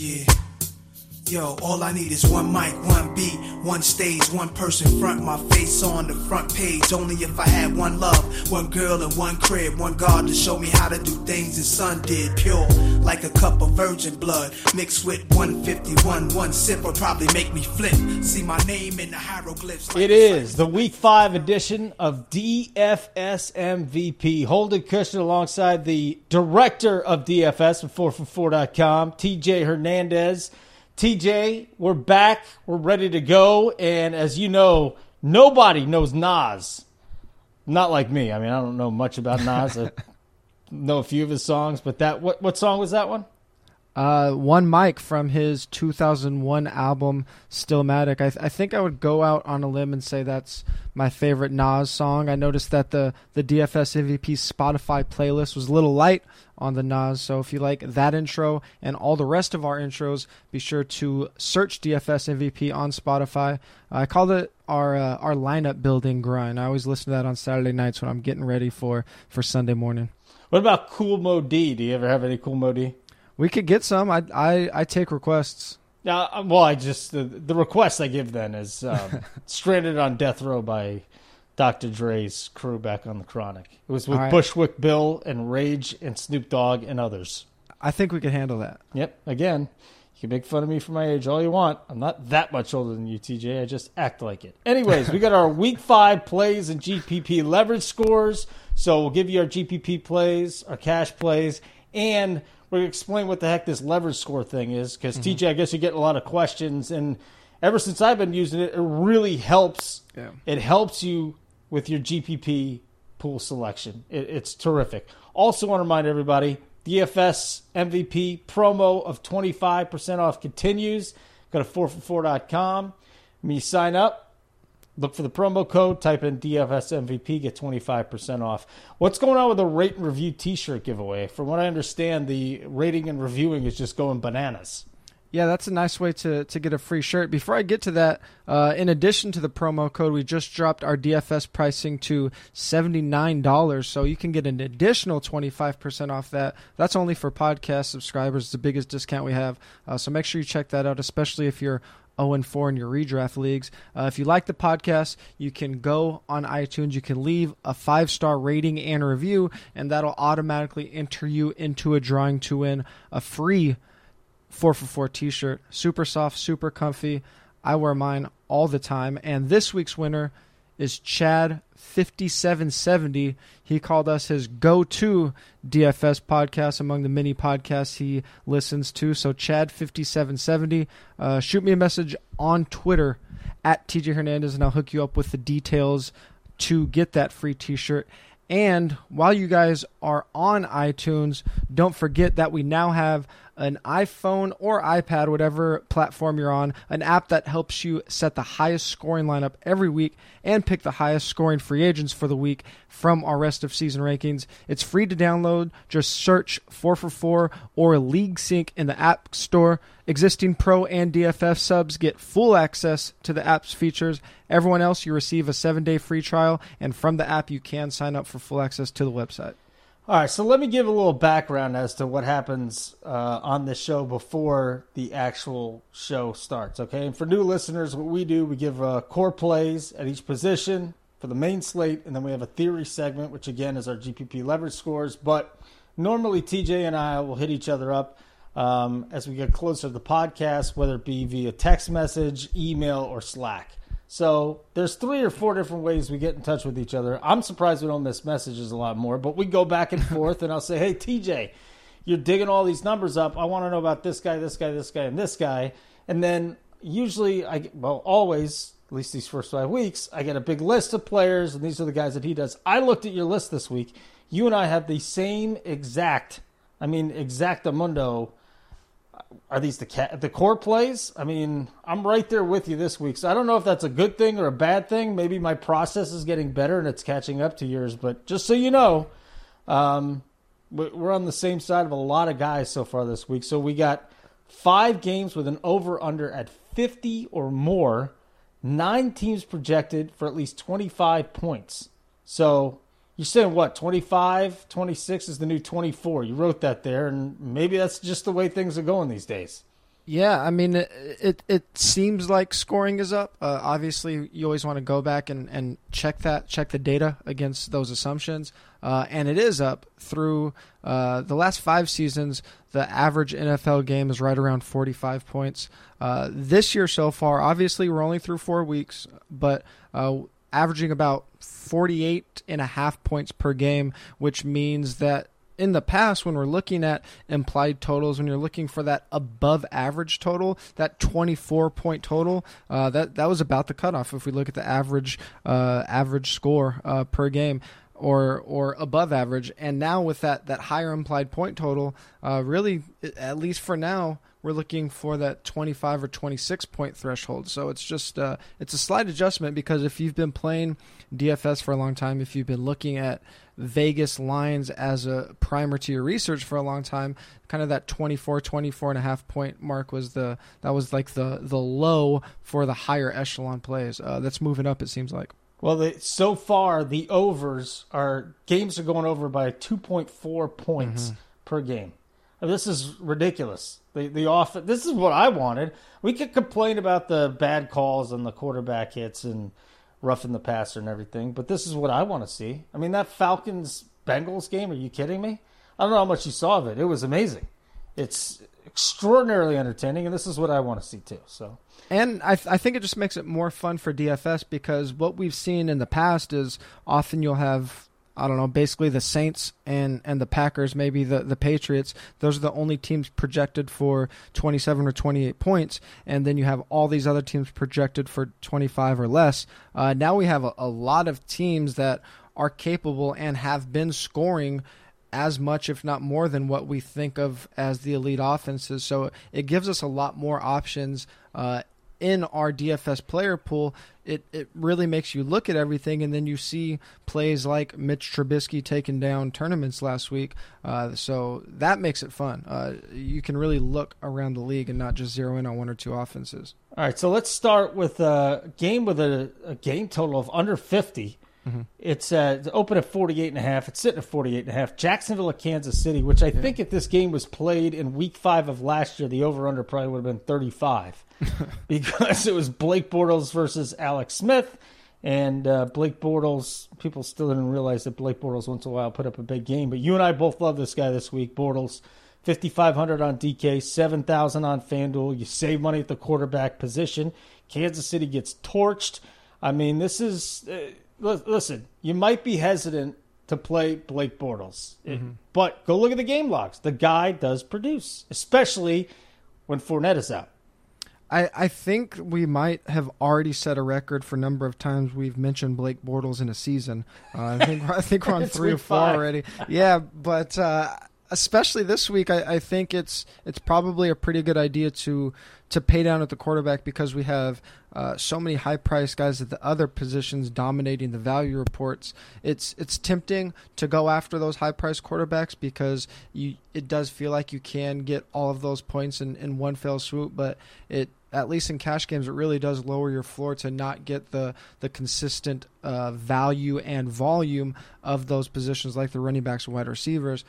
Yeah. Yo, all I need is one mic, one beat, one stage, one person front, my face on the front page. Only if I had one love, one girl and one crib, one God to show me how to do things the sun did. Pure, like a cup of virgin blood, mixed with 151. One sip will probably make me flip. See my name in the hieroglyphs. like It is the Week Five edition of DFS MVP. Holden Kushner alongside the director of DFS from 4for4.com, TJ Hernandez. TJ, we're back. We're ready to go. And as you know, nobody knows Nas. Not like me. I mean, I don't know much about Nas. I know a few of his songs, but that what what song was that one? Uh, one mic from his 2001 album Stillmatic. I, th- I think I would go out on a limb and say that's my favorite Nas song. I noticed that the the DFS MVP Spotify playlist was a little light on the Nas, so if you like that intro and all the rest of our intros, be sure to search DFS MVP on Spotify. I call it our uh, our lineup building grind. I always listen to that on Saturday nights when I'm getting ready for for Sunday morning. What about Kool Moe Dee? Do you ever have any Kool Moe Dee? We could get some. I I, I take requests. Yeah, uh, well, I just the, the request I give then is um, stranded on death row by Dr. Dre's crew back on the Chronic. It was with right. Bushwick Bill and Rage and Snoop Dogg and others. I think we could handle that. Yep. Again, you can make fun of me for my age all you want. I'm not that much older than you, TJ. I just act like it. Anyways, we got our week five plays and GPP leverage scores. So we'll give you our GPP plays, our cash plays, and to explain what the heck this leverage score thing is. Because, TJ, I guess you're getting a lot of questions. And ever since I've been using it, it really helps. Yeah. It helps you with your GPP pool selection. It, it's terrific. Also, want to remind everybody DFS MVP promo of 25% off continues. Go to 4for4.com. When you sign up, look for the promo code, type in DFS MVP, get 25% off. What's going on with the rate and review t shirt giveaway? From what I understand, the rating and reviewing is just going bananas. Yeah, that's a nice way to, to get a free shirt. Before I get to that, uh, in addition to the promo code, we just dropped our DFS pricing to $79. So you can get an additional 25% off that. That's only for podcast subscribers. The biggest discount we have. Uh, so make sure you check that out, especially if you're 0 and 4 in your redraft leagues. Uh, if you like the podcast, you can go on iTunes. You can leave a five star rating and review, and that'll automatically enter you into a drawing to win a free 4 for 4 t shirt. Super soft, super comfy. I wear mine all the time. And this week's winner is Chad5770. He called us his go to DFS podcast among the many podcasts he listens to. So, Chad5770, uh, shoot me a message on Twitter at TJ Hernandez, and I'll hook you up with the details to get that free t shirt. And while you guys are on iTunes, don't forget that we now have an iPhone or iPad, whatever platform you're on, an app that helps you set the highest scoring lineup every week and pick the highest scoring free agents for the week from our rest of season rankings. It's free to download. Just search 4for4 or League Sync in the App Store. Existing Pro and DFF subs get full access to the app's features. Everyone else, you receive a seven day free trial, and from the app, you can sign up for full access to the website. All right, so let me give a little background as to what happens uh, on this show before the actual show starts. Okay, and for new listeners, what we do, we give uh, core plays at each position for the main slate, and then we have a theory segment, which again is our GPP leverage scores. But normally, TJ and I will hit each other up um, as we get closer to the podcast, whether it be via text message, email, or Slack. So there's three or four different ways we get in touch with each other. I'm surprised we don't miss messages a lot more, but we go back and forth, and I'll say, "Hey, TJ, you're digging all these numbers up. I want to know about this guy, this guy, this guy, and this guy." And then usually, I well, always, at least these first five weeks, I get a big list of players, and these are the guys that he does. I looked at your list this week. You and I have the same exact, I mean, exactamundo are these the the core plays? I mean, I'm right there with you this week. So I don't know if that's a good thing or a bad thing. Maybe my process is getting better and it's catching up to yours. But just so you know, um, we- we're on the same side of a lot of guys so far this week. So we got five games with an over under at 50 or more. Nine teams projected for at least 25 points. So you're saying what 25 26 is the new 24 you wrote that there and maybe that's just the way things are going these days Yeah, I mean, it it, it seems like scoring is up. Uh, obviously, you always want to go back and, and check that, check the data against those assumptions, uh, and it is up through uh, the last five seasons. The average NFL game is right around 45 points. Uh, this year so far, obviously, we're only through four weeks, but uh, averaging about 48 and a half points per game, which means that in the past when we're looking at implied totals when you're looking for that above average total that 24 point total uh, that that was about the cutoff if we look at the average uh, average score uh, per game or or above average. And now with that that higher implied point total uh, really at least for now we're looking for that 25 or 26 point threshold. So it's just uh, it's a slight adjustment because if you've been playing DFS for a long time, if you've been looking at Vegas lines as a primer to your research for a long time, kind of that 24 24 and a half point mark was the that was like the the low for the higher echelon plays. Uh, that's moving up it seems like. Well, the, so far the overs are games are going over by 2.4 points mm-hmm. per game. This is ridiculous. The the off this is what I wanted. We could complain about the bad calls and the quarterback hits and roughing the passer and everything, but this is what I want to see. I mean that Falcons Bengals game, are you kidding me? I don't know how much you saw of it. It was amazing. It's extraordinarily entertaining and this is what I want to see too. So and I, th- I think it just makes it more fun for DFS because what we've seen in the past is often you'll have I don't know, basically the Saints and, and the Packers, maybe the, the Patriots. Those are the only teams projected for 27 or 28 points. And then you have all these other teams projected for 25 or less. Uh, now we have a, a lot of teams that are capable and have been scoring as much, if not more, than what we think of as the elite offenses. So it gives us a lot more options uh, in our DFS player pool, it, it really makes you look at everything, and then you see plays like Mitch Trubisky taking down tournaments last week. Uh, so that makes it fun. Uh, you can really look around the league and not just zero in on one or two offenses. All right, so let's start with a game with a, a game total of under 50. Mm-hmm. It's, uh, it's open at 48 and a half. It's sitting at 48 and a half. Jacksonville at Kansas City, which I yeah. think if this game was played in week five of last year, the over under probably would have been 35. because it was Blake Bortles versus Alex Smith. And uh, Blake Bortles, people still didn't realize that Blake Bortles once in a while put up a big game. But you and I both love this guy this week. Bortles, 5,500 on DK, 7,000 on FanDuel. You save money at the quarterback position. Kansas City gets torched. I mean, this is. Uh, listen, you might be hesitant to play Blake Bortles, mm-hmm. but go look at the game logs. The guy does produce, especially when Fournette is out. I, I think we might have already set a record for number of times we've mentioned Blake Bortles in a season. Uh, I think I think we're on three or four five. already. Yeah, but uh, especially this week, I, I, think it's it's probably a pretty good idea to to pay down at the quarterback because we have uh, so many high priced guys at the other positions dominating the value reports. It's it's tempting to go after those high priced quarterbacks because you it does feel like you can get all of those points in, in one fell swoop, but it at least in cash games, it really does lower your floor to not get the the consistent uh, value and volume of those positions like the running backs and wide receivers.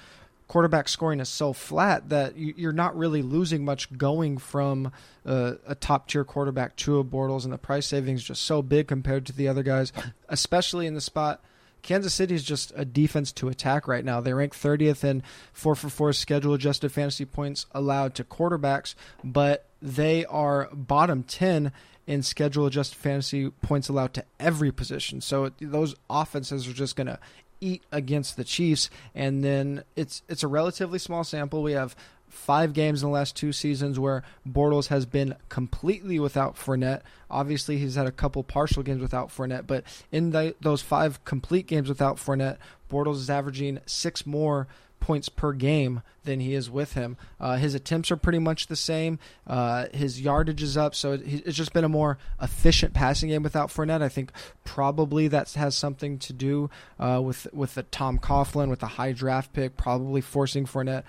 Quarterback scoring is so flat that you're not really losing much going from uh, a top tier quarterback to a Bortles, and the price savings just so big compared to the other guys, especially in the spot Kansas City is just a defense to attack right now. They rank 30th in 4 for 4 schedule adjusted fantasy points allowed to quarterbacks, but they are bottom 10 in schedule adjusted fantasy points allowed to every position. So those offenses are just going to eat against the Chiefs and then it's it's a relatively small sample. We have five games in the last two seasons where Bortles has been completely without Fournette. Obviously, he's had a couple partial games without Fournette, but in the, those five complete games without Fournette, Bortles is averaging six more points per game than he is with him. Uh, his attempts are pretty much the same. Uh, his yardage is up, so it's just been a more efficient passing game without Fournette. I think probably that has something to do uh, with with the Tom Coughlin, with the high draft pick, probably forcing Fournette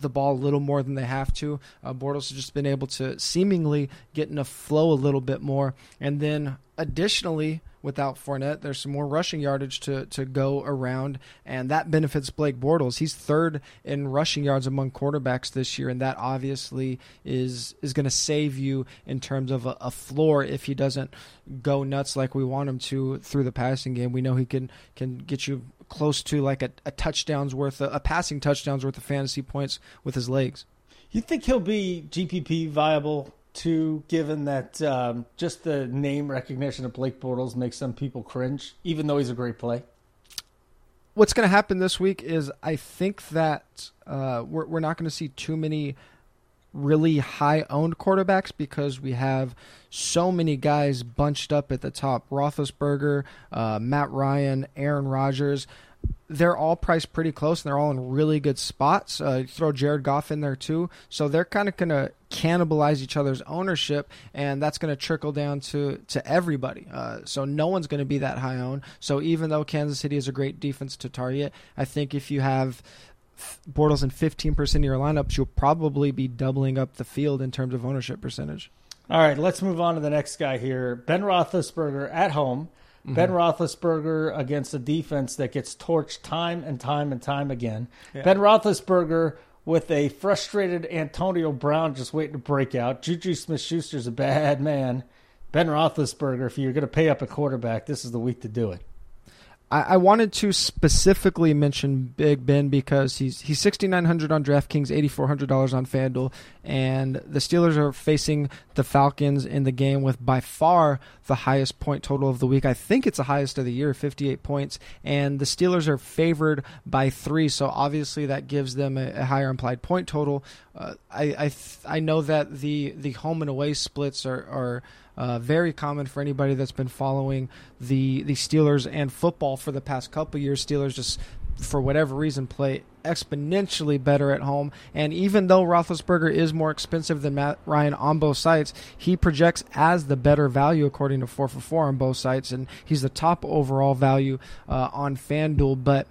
the ball a little more than they have to. Uh, Bortles has just been able to seemingly get in a flow a little bit more. And then additionally, without Fournette. There's some more rushing yardage to, to go around, and that benefits Blake Bortles. He's third in rushing yards among quarterbacks this year, and that obviously is is going to save you in terms of a, a, floor if he doesn't go nuts like we want him to through the passing game. We know he can can get you close to like a, a touchdown's worth, a, a passing touchdown's worth of fantasy points with his legs. You think he'll be GPP viable too, given that um, just the name recognition of Blake Bortles makes some people cringe, even though he's a great play? What's going to happen this week is I think that uh, we're, we're not going to see too many really high owned quarterbacks because we have so many guys bunched up at the top Roethlisberger, uh, Matt Ryan, Aaron Rodgers they're all priced pretty close and they're all in really good spots. Uh, throw Jared Goff in there too. So they're kind of going to cannibalize each other's ownership and that's going to trickle down to, to everybody. Uh, so no one's going to be that high owned. So even though Kansas City is a great defense to target, I think if you have Bortles in 15% of your lineups, you'll probably be doubling up the field in terms of ownership percentage. All right, let's move on to the next guy here. Ben Roethlisberger at home Mm-hmm. Ben Roethlisberger against a defense that gets torched time and time and time again. Yeah. Ben Roethlisberger with a frustrated Antonio Brown just waiting to break out. Juju Smith Schuster's a bad man. Ben Roethlisberger, if you're going to pay up a quarterback, this is the week to do it. I, I wanted to specifically mention Big Ben because he's he's sixty nine hundred on DraftKings, eighty four hundred dollars on FanDuel, and the Steelers are facing the Falcons in the game with by far the highest point total of the week. I think it's the highest of the year, fifty eight points, and the Steelers are favored by three, so obviously that gives them a, a higher implied point total. Uh, I I, th- I know that the the home and away splits are are uh, very common for anybody that's been following the the Steelers and football for the past couple years. Steelers just for whatever reason play exponentially better at home. And even though Roethlisberger is more expensive than Matt Ryan on both sites, he projects as the better value according to 4 for 4 on both sites, and he's the top overall value uh, on FanDuel. But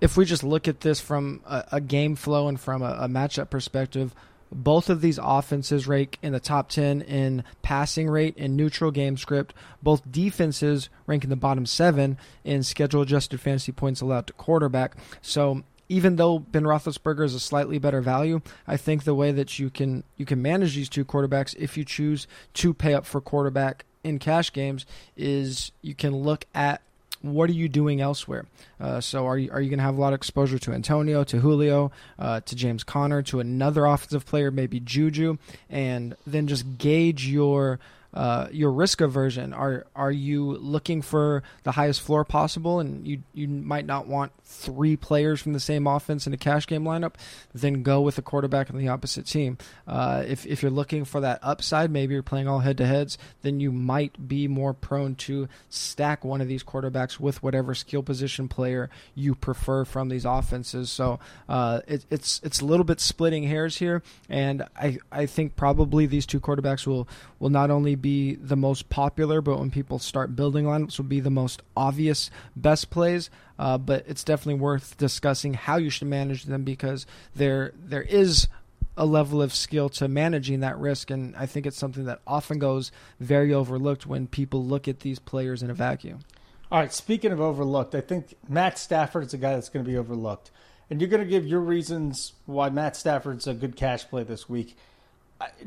if we just look at this from a, a game flow and from a, a matchup perspective, both of these offenses rank in the top 10 in passing rate and neutral game script. Both defenses rank in the bottom seven in schedule adjusted fantasy points allowed to quarterback. So even though Ben Roethlisberger is a slightly better value, I think the way that you can you can manage these two quarterbacks if you choose to pay up for quarterback in cash games is you can look at what are you doing elsewhere? Uh, so are you are you going to have a lot of exposure to Antonio, to Julio, uh, to James Conner, to another offensive player, maybe Juju, and then just gauge your uh, your risk aversion. Are are you looking for the highest floor possible, and you you might not want three players from the same offense in a cash game lineup? Then go with a quarterback on the opposite team. Uh, if if you're looking for that upside, maybe you're playing all head to heads, then you might be more prone to stack one of these quarterbacks with whatever skill position player you prefer from these offenses. So uh, it, it's it's a little bit splitting hairs here, and I I think probably these two quarterbacks will will not only be the most popular, but when people start building lineups, will be the most obvious best plays. Uh, but it's definitely worth discussing how you should manage them because there there is a level of skill to managing that risk, and I think it's something that often goes very overlooked when people look at these players in a vacuum. All right, speaking of overlooked, I think Matt Stafford is a guy that's going to be overlooked. And you're going to give your reasons why Matt Stafford's a good cash play this week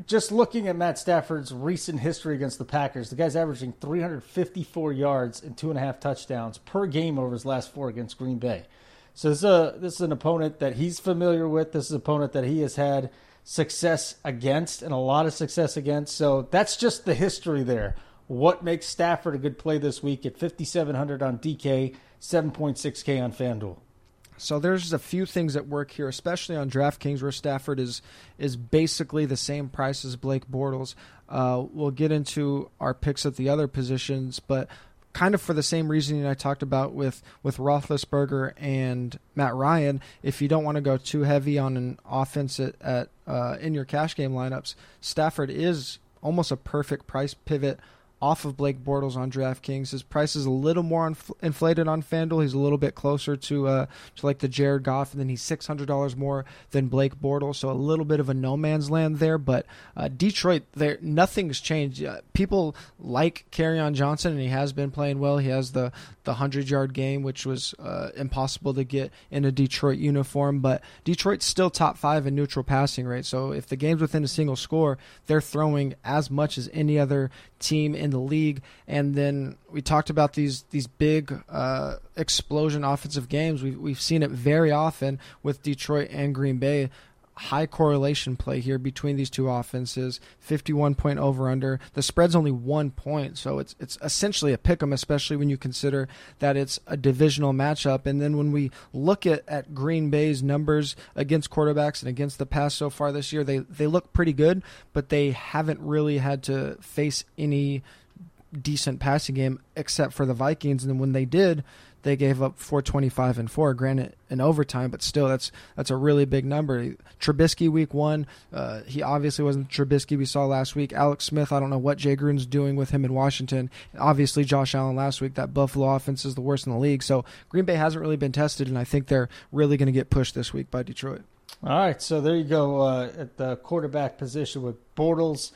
just looking at Matt Stafford's recent history against the Packers, the guy's averaging 354 yards and two and a half touchdowns per game over his last four against Green Bay. So this is a this is an opponent that he's familiar with. This is an opponent that he has had success against and a lot of success against. So that's just the history there. What makes Stafford a good play this week at 5700 on DK, 7.6k on FanDuel? So there's a few things at work here, especially on DraftKings, where Stafford is is basically the same price as Blake Bortles. Uh, we'll get into our picks at the other positions, but kind of for the same reasoning I talked about with with Roethlisberger and Matt Ryan. If you don't want to go too heavy on an offense at, at uh, in your cash game lineups, Stafford is almost a perfect price pivot off of Blake Bortles on DraftKings. His price is a little more inf- inflated on FanDuel. He's a little bit closer to uh, to like the Jared Goff, and then he's six hundred dollars more than Blake Bortles. So a little bit of a no man's land there. But uh, Detroit, there nothing's changed. Uh, people like on Johnson, and he has been playing well. He has the the hundred yard game, which was uh, impossible to get in a Detroit uniform. But Detroit's still top five in neutral passing rate. So if the game's within a single score, they're throwing as much as any other team in the league. And then we talked about these these big uh, explosion offensive games. We've we've seen it very often with Detroit and Green Bay high correlation play here between these two offenses. 51 point over under. The spread's only one point, so it's it's essentially a pick 'em, especially when you consider that it's a divisional matchup. And then when we look at, at Green Bay's numbers against quarterbacks and against the pass so far this year, they they look pretty good, but they haven't really had to face any decent passing game except for the Vikings. And then when they did, they gave up 425 and four, granted in overtime, but still that's that's a really big number. Trubisky week one, uh, he obviously wasn't Trubisky we saw last week. Alex Smith, I don't know what Jay Gruden's doing with him in Washington. Obviously Josh Allen last week. That Buffalo offense is the worst in the league. So Green Bay hasn't really been tested, and I think they're really going to get pushed this week by Detroit. All right, so there you go uh, at the quarterback position with Bortles,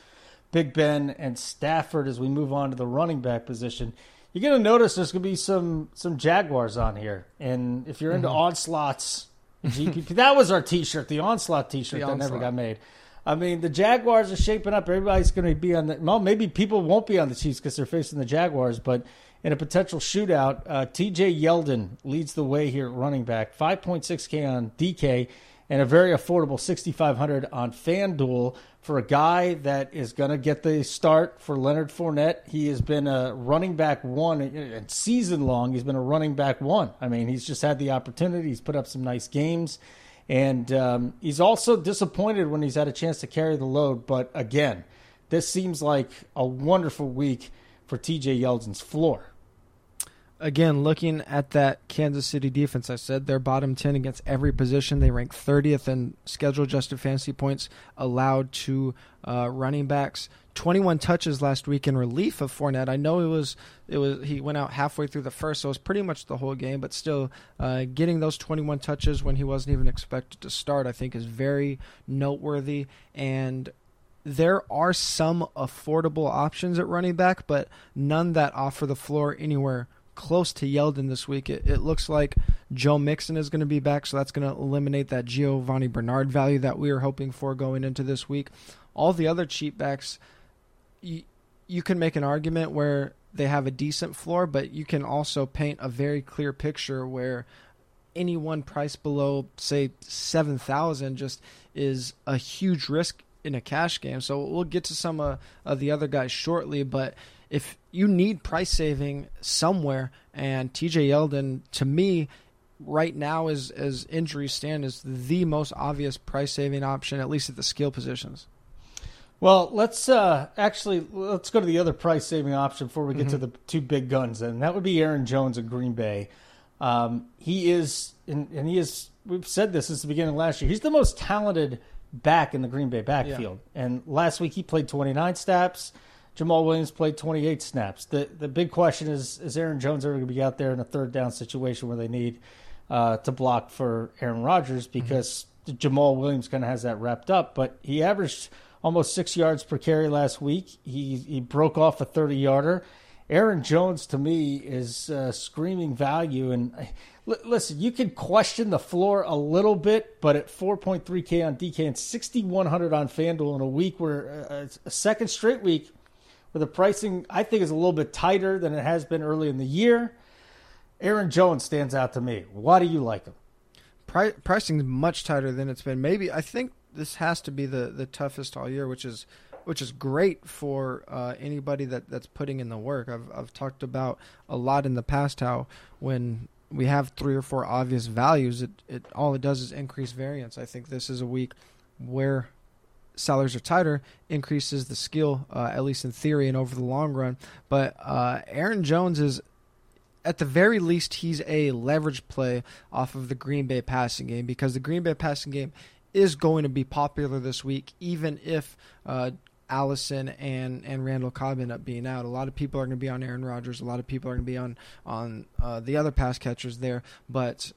Big Ben, and Stafford. As we move on to the running back position you're gonna notice there's gonna be some some Jaguars on here, and if you're into mm-hmm. onslaughts, GPP, that was our T-shirt, the onslaught T-shirt the that onslaught. never got made. I mean, the Jaguars are shaping up. Everybody's going to be on the. Well, maybe people won't be on the Chiefs because they're facing the Jaguars, but in a potential shootout, uh, T.J. Yeldon leads the way here at running back, 5.6K on DK, and a very affordable 6,500 on FanDuel for a guy that is going to get the start for Leonard Fournette. He has been a running back one and season long. He's been a running back one. I mean, he's just had the opportunity. He's put up some nice games, and um, he's also disappointed when he's had a chance to carry the load. But again, this seems like a wonderful week for T.J. Yeldon's floor again, looking at that Kansas City defense, I said they're bottom 10 against every position. They rank 30th in schedule adjusted fantasy points allowed to uh, running backs. 21 touches last week in relief of Fournette. I know it was it was he went out halfway through the first, so it was pretty much the whole game. But still, uh, getting those 21 touches when he wasn't even expected to start, I think, is very noteworthy. And there are some affordable options at running back, but none that offer the floor anywhere close to Yeldon this week. It, it looks like Joe Mixon is going to be back, so that's going to eliminate that Giovani Bernard value that we were hoping for going into this week. All the other cheap backs, you, you can make an argument where they have a decent floor, but you can also paint a very clear picture where any one price below, say, 7,000 just is a huge risk in a cash game. So we'll get to some uh, of the other guys shortly, but – if you need price saving somewhere, and TJ Yeldon, to me, right now, as as injuries stand, is the most obvious price saving option, at least at the skill positions. Well, let's uh, actually let's go to the other price saving option before we get mm-hmm. to the two big guns, and that would be Aaron Jones of Green Bay. Um, he is, and, and, he is. We've said this since the beginning of last year. He's the most talented back in the Green Bay backfield, yeah. and last week he played 29 snaps. Jamaal Williams played 28 snaps. The the big question is is Aaron Jones ever going to be out there in a third down situation where they need uh, to block for Aaron Rodgers mm-hmm. because mm-hmm. Jamaal Williams kind of has that wrapped up. But he averaged almost six yards per carry last week. He he broke off a 30 yarder. Aaron Jones to me is uh, screaming value and. listen, you can question the floor a little bit, but at 4.3K on DK and 6,100 on FanDuel in a week where uh, a second straight week where the pricing I think is a little bit tighter than it has been early in the year. Aaron Jones stands out to me. Why do you like him? Pri- pricing is much tighter than it's been. Maybe I think this has to be the, the toughest all year, which is which is great for uh, anybody that, that's putting in the work. I've I've talked about a lot in the past how when we have three or four obvious values, it, it all it does is increase variance. I think this is a week where salaries are tighter, increases the skill, uh, at least in theory and over the long run. But uh, Aaron Jones is, at the very least, he's a leverage play off of the Green Bay passing game because the Green Bay passing game is going to be popular this week, even if uh, Allison and and Randall Cobb end up being out. A lot of people are going to be on Aaron Rodgers. A lot of people are going to be on on uh, the other pass catchers there. But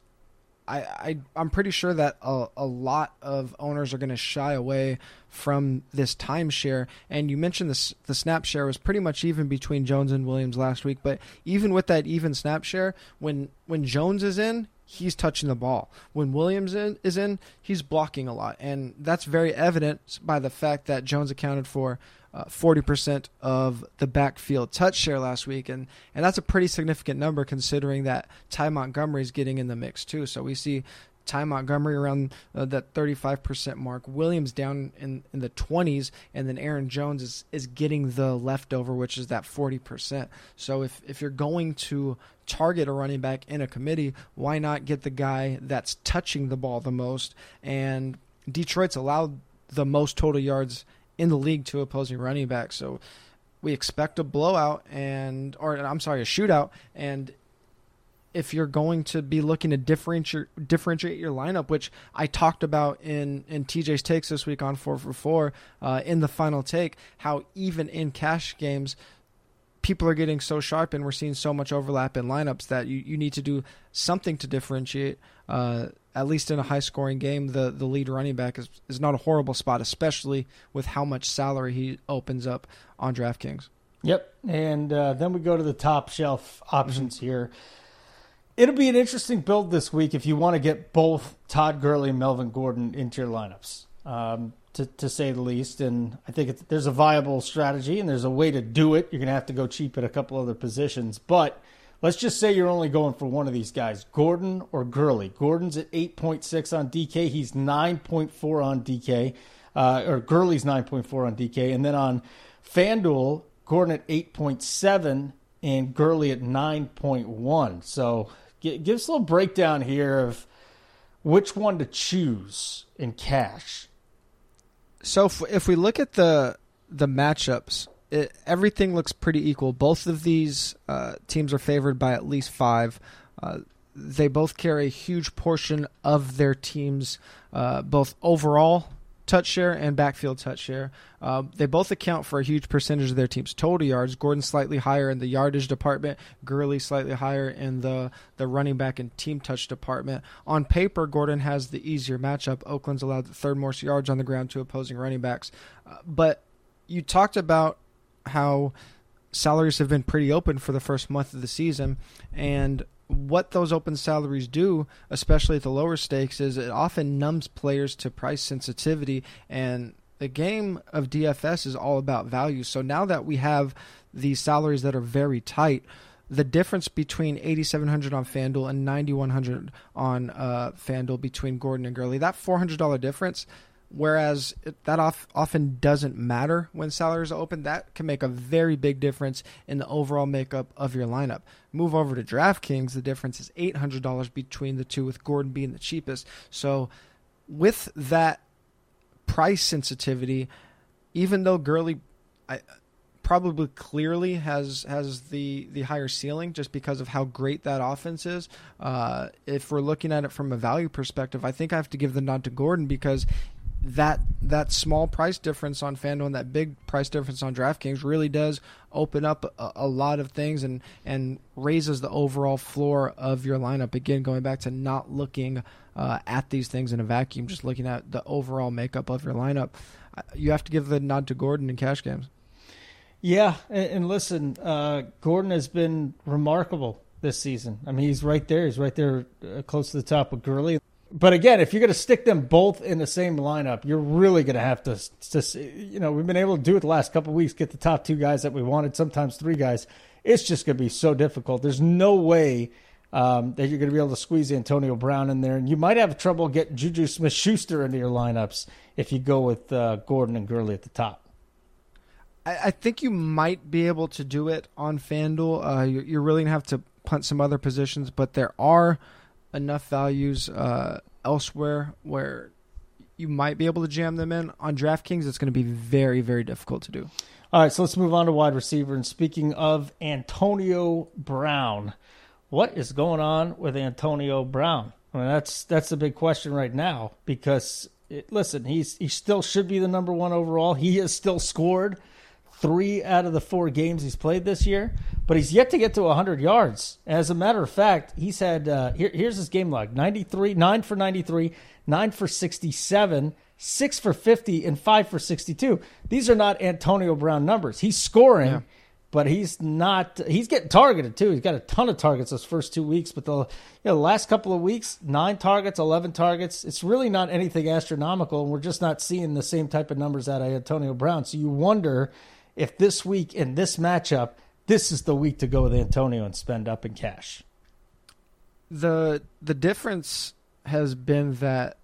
I, I I'm pretty sure that a, a lot of owners are going to shy away from this timeshare. And you mentioned this the snap share was pretty much even between Jones and Williams last week. But even with that even snap share, when when Jones is in, he's touching the ball. When Williams in, is in, he's blocking a lot, and that's very evident by the fact that Jones accounted for forty uh, percent of the backfield touch share last week, and and that's a pretty significant number considering that Ty Montgomery is getting in the mix too. So we see Ty Montgomery around uh, that 35% mark. Williams down in, in the 20s, and then Aaron Jones is, is getting the leftover, which is that 40%. So if, if you're going to target a running back in a committee, why not get the guy that's touching the ball the most? And Detroit's allowed the most total yards in the league to opposing running backs. So we expect a blowout and or I'm sorry, a shootout and if you're going to be looking to differentiate differentiate your lineup, which I talked about in in TJ's takes this week on four for four uh, in the final take, how even in cash games, people are getting so sharp and we're seeing so much overlap in lineups that you, you need to do something to differentiate. Uh, at least in a high scoring game, the, the lead running back is, is not a horrible spot, especially with how much salary he opens up on DraftKings. Yep. And uh, then we go to the top shelf options mm-hmm. here. It'll be an interesting build this week if you want to get both Todd Gurley and Melvin Gordon into your lineups, um, to, to say the least. And I think there's a viable strategy and there's a way to do it. You're going to have to go cheap at a couple other positions. But let's just say you're only going for one of these guys, Gordon or Gurley. Gordon's at 8.6 on DK. He's 9.4 on DK, uh, or Gurley's 9.4 on DK. And then on FanDuel, Gordon at 8.7 and Gurley at 9.1. So give us a little breakdown here of which one to choose in cash. So if, if we look at the the matchups, it, everything looks pretty equal. Both of these uh, teams are favored by at least five. Uh, they both carry a huge portion of their teams, uh, both overall touch share and backfield touch share. Uh, they both account for a huge percentage of their team's total yards. Gordon slightly higher in the yardage department, Gurley slightly higher in the, the running back and team touch department. On paper, Gordon has the easier matchup. Oakland's allowed the third most yards on the ground to opposing running backs. Uh, but you talked about how salaries have been pretty open for the first month of the season, and what those open salaries do, especially at the lower stakes, is it often numbs players to price sensitivity. And the game of DFS is all about value. So now that we have these salaries that are very tight, the difference between 8700 on FanDuel and 9100 on uh, FanDuel between Gordon and Gurley, that $400 difference Whereas that off, often doesn't matter when salaries are open. That can make a very big difference in the overall makeup of your lineup. Move over to DraftKings, the difference is $800 between the two, with Gordon being the cheapest. So, with that price sensitivity, even though Gurley I, probably clearly has has the the higher ceiling just because of how great that offense is. Uh, if we're looking at it from a value perspective, I think I have to give the nod to Gordon because that that small price difference on FanDuel and that big price difference on DraftKings really does open up a, a, lot of things and and raises the overall floor of your lineup. Again, going back to not looking uh, at these things in a vacuum, just looking at the overall makeup of your lineup. You have to give the nod to Gordon in cash games. Yeah, and, and listen, uh, Gordon has been remarkable this season. I mean, he's right there. He's right there, uh, close to the top of Gurley but again, if you're going to stick them both in the same lineup, you're really going to have to, to, you know, we've been able to do it the last couple weeks, get the top two guys that we wanted, sometimes three guys. It's just going to be so difficult. There's no way um, that you're going to be able to squeeze Antonio Brown in there, and you might have trouble getting Juju Smith-Schuster into your lineups if you go with uh, Gordon and Gurley at the top. I, I, think you might be able to do it on FanDuel. Uh, you're, you're really going to have to punt some other positions, but there are – enough values uh, elsewhere where you might be able to jam them in. On DraftKings, it's going to be very, very difficult to do. All right, so let's move on to wide receiver. And speaking of Antonio Brown, what is going on with Antonio Brown? I mean, that's that's the big question right now because it, listen, he's he still should be the number one overall. He has still scored three out of the four games he's played this year, but he's yet to get to 100 yards. As a matter of fact, he's had uh, here, here's his game log: 93, nine for 93, nine for 67, six for 50, and five for 62. These are not Antonio Brown numbers. He's scoring. Yeah but he's not. He's getting targeted too. He's got a ton of targets those first two weeks, but the you know the last couple of weeks, nine targets, eleven targets. It's really not anything astronomical, and we're just not seeing the same type of numbers out of Antonio Brown. So you wonder if this week in this matchup, this is the week to go with Antonio and spend up in cash. The the difference has been that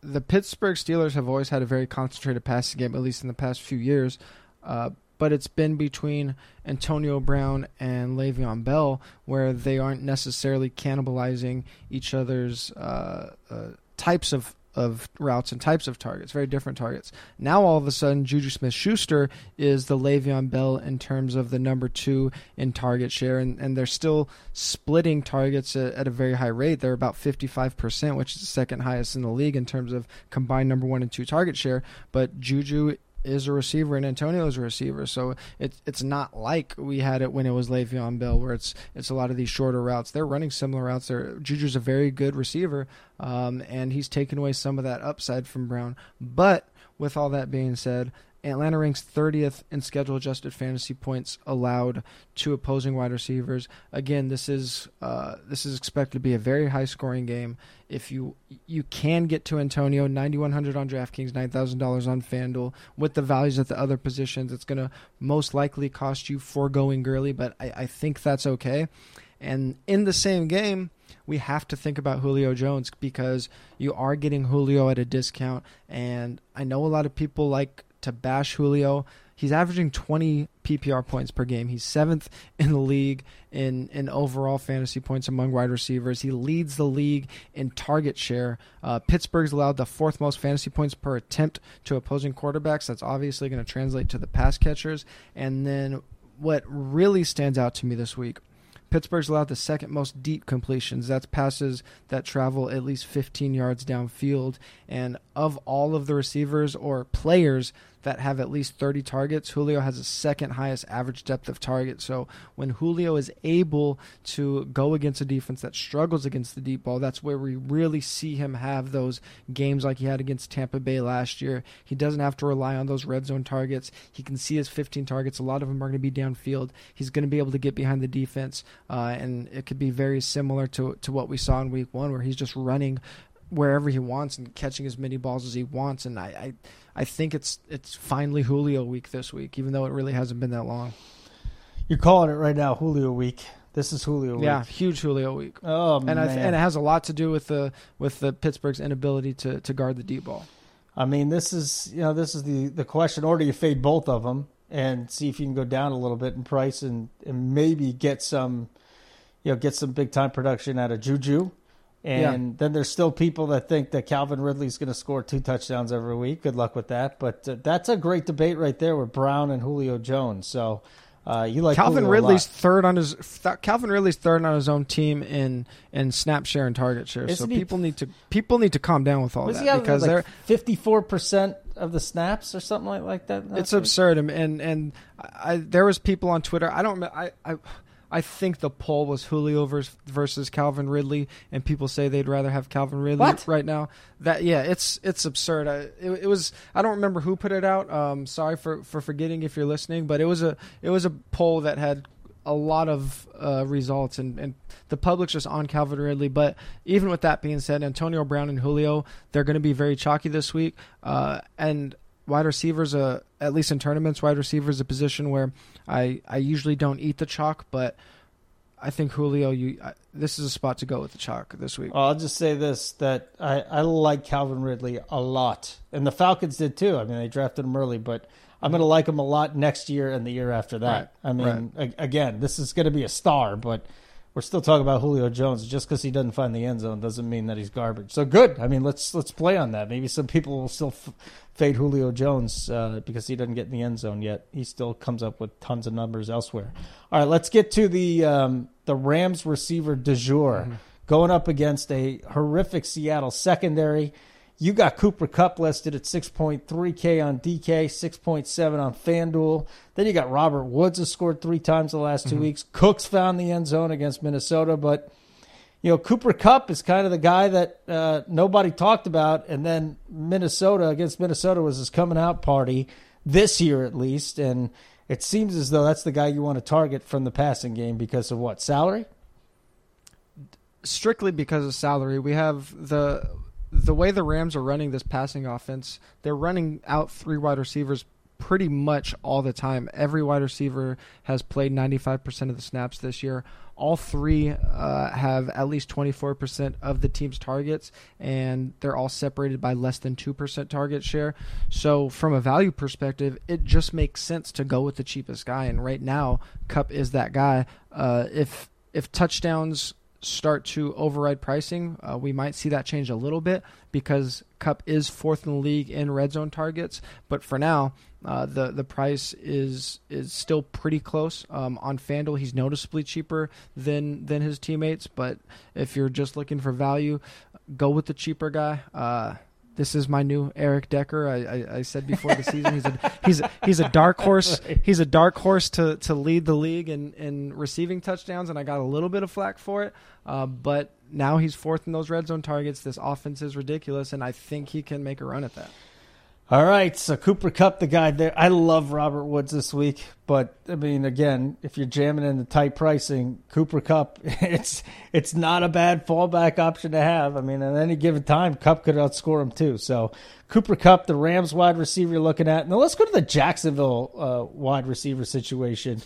the Pittsburgh Steelers have always had a very concentrated passing game, at least in the past few years. Uh, but it's been between Antonio Brown and Le'Veon Bell, where they aren't necessarily cannibalizing each other's uh, uh, types of of routes and types of targets, very different targets. Now all of a sudden, Juju Smith Schuster is the Le'Veon Bell in terms of the number two in target share, and, and they're still splitting targets at, at a very high rate. They're about 55%, which is the second highest in the league in terms of combined number one and two target share. But Juju is a receiver and Antonio is a receiver. So it's it's not like we had it when it was Le'Veon Bell, where it's it's a lot of these shorter routes. They're running similar routes. They're, Juju's a very good receiver, um, and he's taken away some of that upside from Brown. But with all that being said, Atlanta ranks 30th in schedule adjusted fantasy points allowed to opposing wide receivers. Again, this is uh, this is expected to be a very high scoring game. If you you can get to Antonio, 9100 on DraftKings, $9,000 on FanDuel with the values at the other positions, it's going to most likely cost you foregoing Gurley, but I, I think that's okay. And in the same game, we have to think about Julio Jones because you are getting Julio at a discount. And I know a lot of people like to bash Julio. He's averaging 20 PPR points per game. He's seventh in the league in, in overall fantasy points among wide receivers. He leads the league in target share. Uh, Pittsburgh's allowed the fourth most fantasy points per attempt to opposing quarterbacks. That's obviously going to translate to the pass catchers. And then what really stands out to me this week Pittsburgh's allowed the second most deep completions. That's passes that travel at least 15 yards downfield. And of all of the receivers or players that have at least 30 targets. Julio has the second highest average depth of target. So when Julio is able to go against a defense that struggles against the deep ball, that's where we really see him have those games like he had against Tampa Bay last year. He doesn't have to rely on those red zone targets. He can see his 15 targets. A lot of them are going to be downfield. He's going to be able to get behind the defense, uh, and it could be very similar to to what we saw in Week One, where he's just running wherever he wants and catching as many balls as he wants. And I, I, I think it's it's finally Julio week this week, even though it really hasn't been that long. You're calling it right now, Julio week. This is Julio week. Yeah, huge Julio week. Oh and man, I, and it has a lot to do with the with the Pittsburgh's inability to, to guard the deep ball. I mean, this is you know this is the the question. Or do you fade both of them and see if you can go down a little bit in price and and maybe get some, you know, get some big time production out of Juju. And yeah. then there's still people that think that Calvin Ridley's going to score two touchdowns every week. Good luck with that. But uh, that's a great debate right there with Brown and Julio Jones. So uh, you like Calvin Julio Ridley's third on his th- Calvin Ridley's third on his own team in in snap share and target share. Isn't so he, people need to people need to calm down with all that because like they're fifty four percent of the snaps or something like, like that. It's absurd. And and, and I, there was people on Twitter. I don't. I I I think the poll was Julio versus, versus Calvin Ridley, and people say they'd rather have Calvin Ridley what? right now. That yeah, it's it's absurd. I, it, it, was I don't remember who put it out. Um, sorry for, for forgetting if you're listening, but it was a it was a poll that had a lot of uh, results, and, and the public's just on Calvin Ridley. But even with that being said, Antonio Brown and Julio they're going to be very chalky this week, uh, and wide receivers, uh, at least in tournaments, wide receivers a position where I, I usually don't eat the chalk, but I think Julio, you I, this is a spot to go with the chalk this week. Well, I'll just say this: that I, I like Calvin Ridley a lot, and the Falcons did too. I mean, they drafted him early, but I'm going to like him a lot next year and the year after that. Right. I mean, right. a, again, this is going to be a star, but we're still talking about Julio Jones. Just because he doesn't find the end zone doesn't mean that he's garbage. So good. I mean, let's let's play on that. Maybe some people will still f- fade Julio Jones uh, because he doesn't get in the end zone yet. He still comes up with tons of numbers elsewhere. All right, let's get to the um, the Rams receiver de jour mm-hmm. going up against a horrific Seattle secondary. You got Cooper Kupp listed at 6.3K on DK, 6.7 on FanDuel. Then you got Robert Woods has scored three times the last 2 mm-hmm. weeks. Cooks found the end zone against Minnesota, but you know Cooper Kupp is kind of the guy that uh, nobody talked about, and then Minnesota against Minnesota was his coming out party this year at least, and it seems as though that's the guy you want to target from the passing game because of what salary. Strictly because of salary, we have the the way the Rams are running this passing offense, they're running out three wide receivers pretty much all the time. Every wide receiver has played 95% of the snaps this year. All three uh, have at least 24% of the team's targets, and they're all separated by less than 2% target share. So, from a value perspective, it just makes sense to go with the cheapest guy. And right now, Kupp is that guy. Uh, if if touchdowns start to override pricing, uh, we might see that change a little bit because Kupp is fourth in the league in red zone targets. But for now, uh, the the price is is still pretty close. Um, on FanDuel, he's noticeably cheaper than than his teammates. But if you're just looking for value, go with the cheaper guy. Uh, this is my new Eric Decker. I, I, I, said before the season he's a he's a, he's a dark horse. He's a dark horse to, to lead the league in, in receiving touchdowns, and I got a little bit of flack for it. Uh, but now he's fourth in those red zone targets. This offense is ridiculous, and I think he can make a run at that. All right, so Cooper Kupp, the guy there. I love Robert Woods this week, but I mean, again, if you're jamming in the tight pricing, Cooper Kupp, it's it's not a bad fallback option to have. I mean, at any given time, Kupp could outscore him too. So Cooper Kupp, the Rams wide receiver, you're looking at. Now let's go to the Jacksonville uh, wide receiver situation.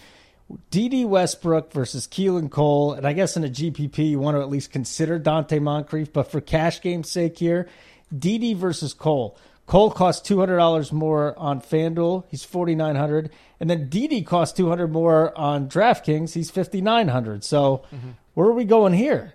Dede Westbrook versus Keelan Cole, and I guess in a GPP you want to at least consider Donte Moncrief, but for cash game's sake here, Dede versus Cole. Cole costs two hundred dollars more on FanDuel. He's forty nine hundred, and then Dede costs two hundred more on DraftKings. He's fifty nine hundred. So, mm-hmm. where are we going here?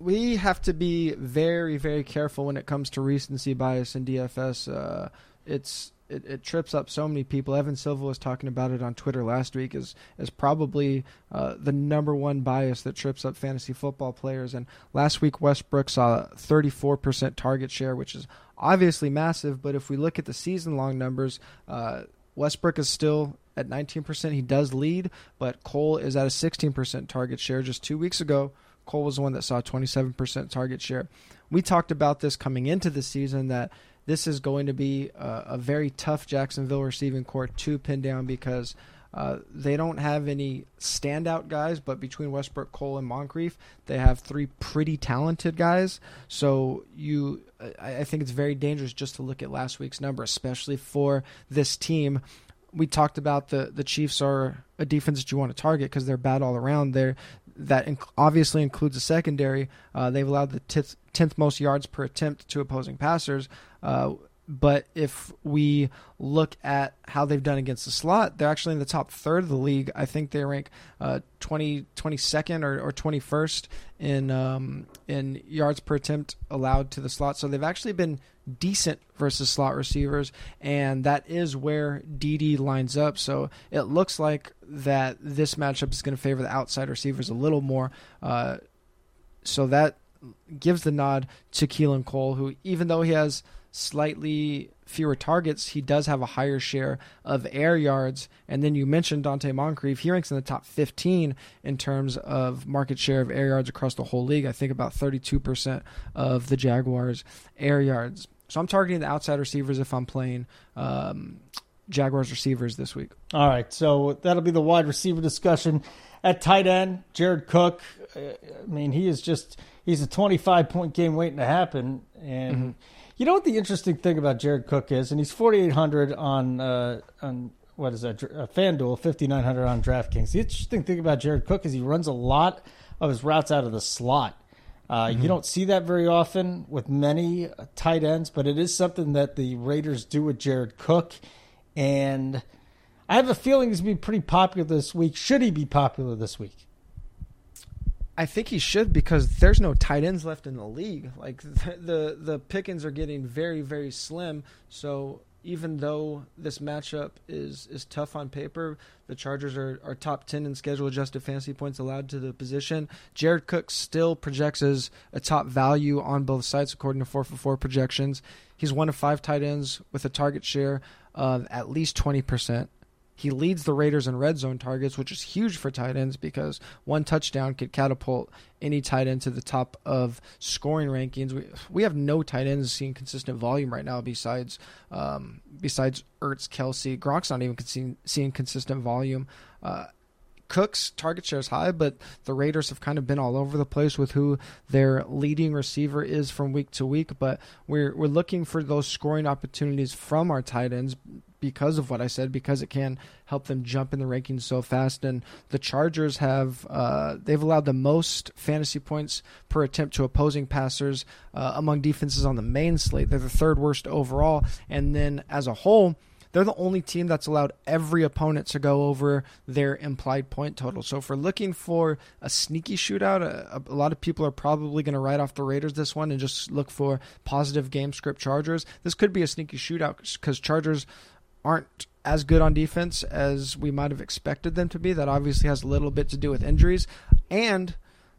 We have to be very, very careful when it comes to recency bias in DFS. Uh, it's it, it, trips up so many people. Evan Silva was talking about it on Twitter last week. is is probably uh, the number one bias that trips up fantasy football players. And last week Westbrook saw 34% target share, which is obviously massive. But if we look at the season long numbers, uh, Westbrook is still at 19%. He does lead, but Cole is at a 16% target share. Just two weeks ago, Cole was the one that saw 27% target share. We talked about this coming into the season that this is going to be a, a very tough Jacksonville receiving corps to pin down because uh, they don't have any standout guys, but between Westbrook, Cole, and Moncrief, they have three pretty talented guys. So you, I, I think it's very dangerous just to look at last week's number, especially for this team. We talked about the the Chiefs are a defense that you want to target because they're bad all around. They're that inc- obviously includes a secondary. Uh, they've allowed the tenth, tenth most yards per attempt to opposing passers. Uh, but if we look at how they've done against the slot, they're actually in the top third of the league. I think they rank uh, 20, 22nd or, or 21st in um, in yards per attempt allowed to the slot. So they've actually been decent versus slot receivers, and that is where Dede lines up. So it looks like that this matchup is going to favor the outside receivers a little more. Uh, so that gives the nod to Keelan Cole, who even though he has – slightly fewer targets, he does have a higher share of air yards. And then you mentioned Donte Moncrief. He ranks in the top 15 in terms of market share of air yards across the whole league. I think about 32% of the Jaguars' air yards. So I'm targeting the outside receivers if I'm playing um, Jaguars receivers this week. All right. So that'll be the wide receiver discussion. At tight end, Jared Cook. Uh, I mean, he is just, he's a 25 point game waiting to happen. And. Mm-hmm you know what the interesting thing about Jared Cook is, and he's forty eight hundred on uh, on what is that? Uh, FanDuel, fifty nine hundred on DraftKings. The interesting thing about Jared Cook is he runs a lot of his routes out of the slot. Uh, mm-hmm. You don't see that very often with many tight ends, but it is something that the Raiders do with Jared Cook, and I have a feeling he's going to be pretty popular this week. Should he be popular this week? I think he should because there's no tight ends left in the league. Like the the, the pickings are getting very very slim. So even though this matchup is is tough on paper, the Chargers are, are top ten in schedule adjusted fantasy points allowed to the position. Jared Cook still projects as a top value on both sides according to four for four projections. He's one of five tight ends with a target share of at least twenty percent. He leads the Raiders in red zone targets, which is huge for tight ends because one touchdown could catapult any tight end to the top of scoring rankings. We, we have no tight ends seeing consistent volume right now besides um, besides Ertz, Kelce. Gronk's not even seeing, seeing consistent volume. Uh, Cook's target share is high, but the Raiders have kind of been all over the place with who their leading receiver is from week to week. But we're we're looking for those scoring opportunities from our tight ends because of what I said, because it can help them jump in the rankings so fast. And the Chargers have uh, they've allowed the most fantasy points per attempt to opposing passers uh, among defenses on the main slate. They're the third worst overall, and then as a whole. They're the only team that's allowed every opponent to go over their implied point total. So if we're looking for a sneaky shootout, a, a lot of people are probably going to write off the Raiders this one and just look for positive game script Chargers. This could be a sneaky shootout because Chargers aren't as good on defense as we might have expected them to be. That obviously has a little bit to do with injuries, and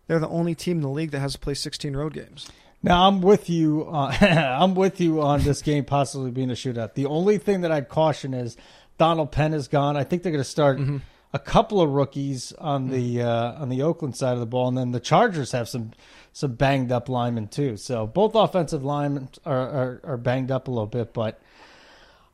they're the only team in the league that has to play 16 road games. Now I'm with you. On, I'm with you on this game possibly being a shootout. The only thing that I'd caution is Donald Penn is gone. I think they're going to start mm-hmm. a couple of rookies on mm-hmm. the uh, on the Oakland side of the ball, and then the Chargers have some some banged up linemen too. So both offensive linemen are, are, are banged up a little bit, but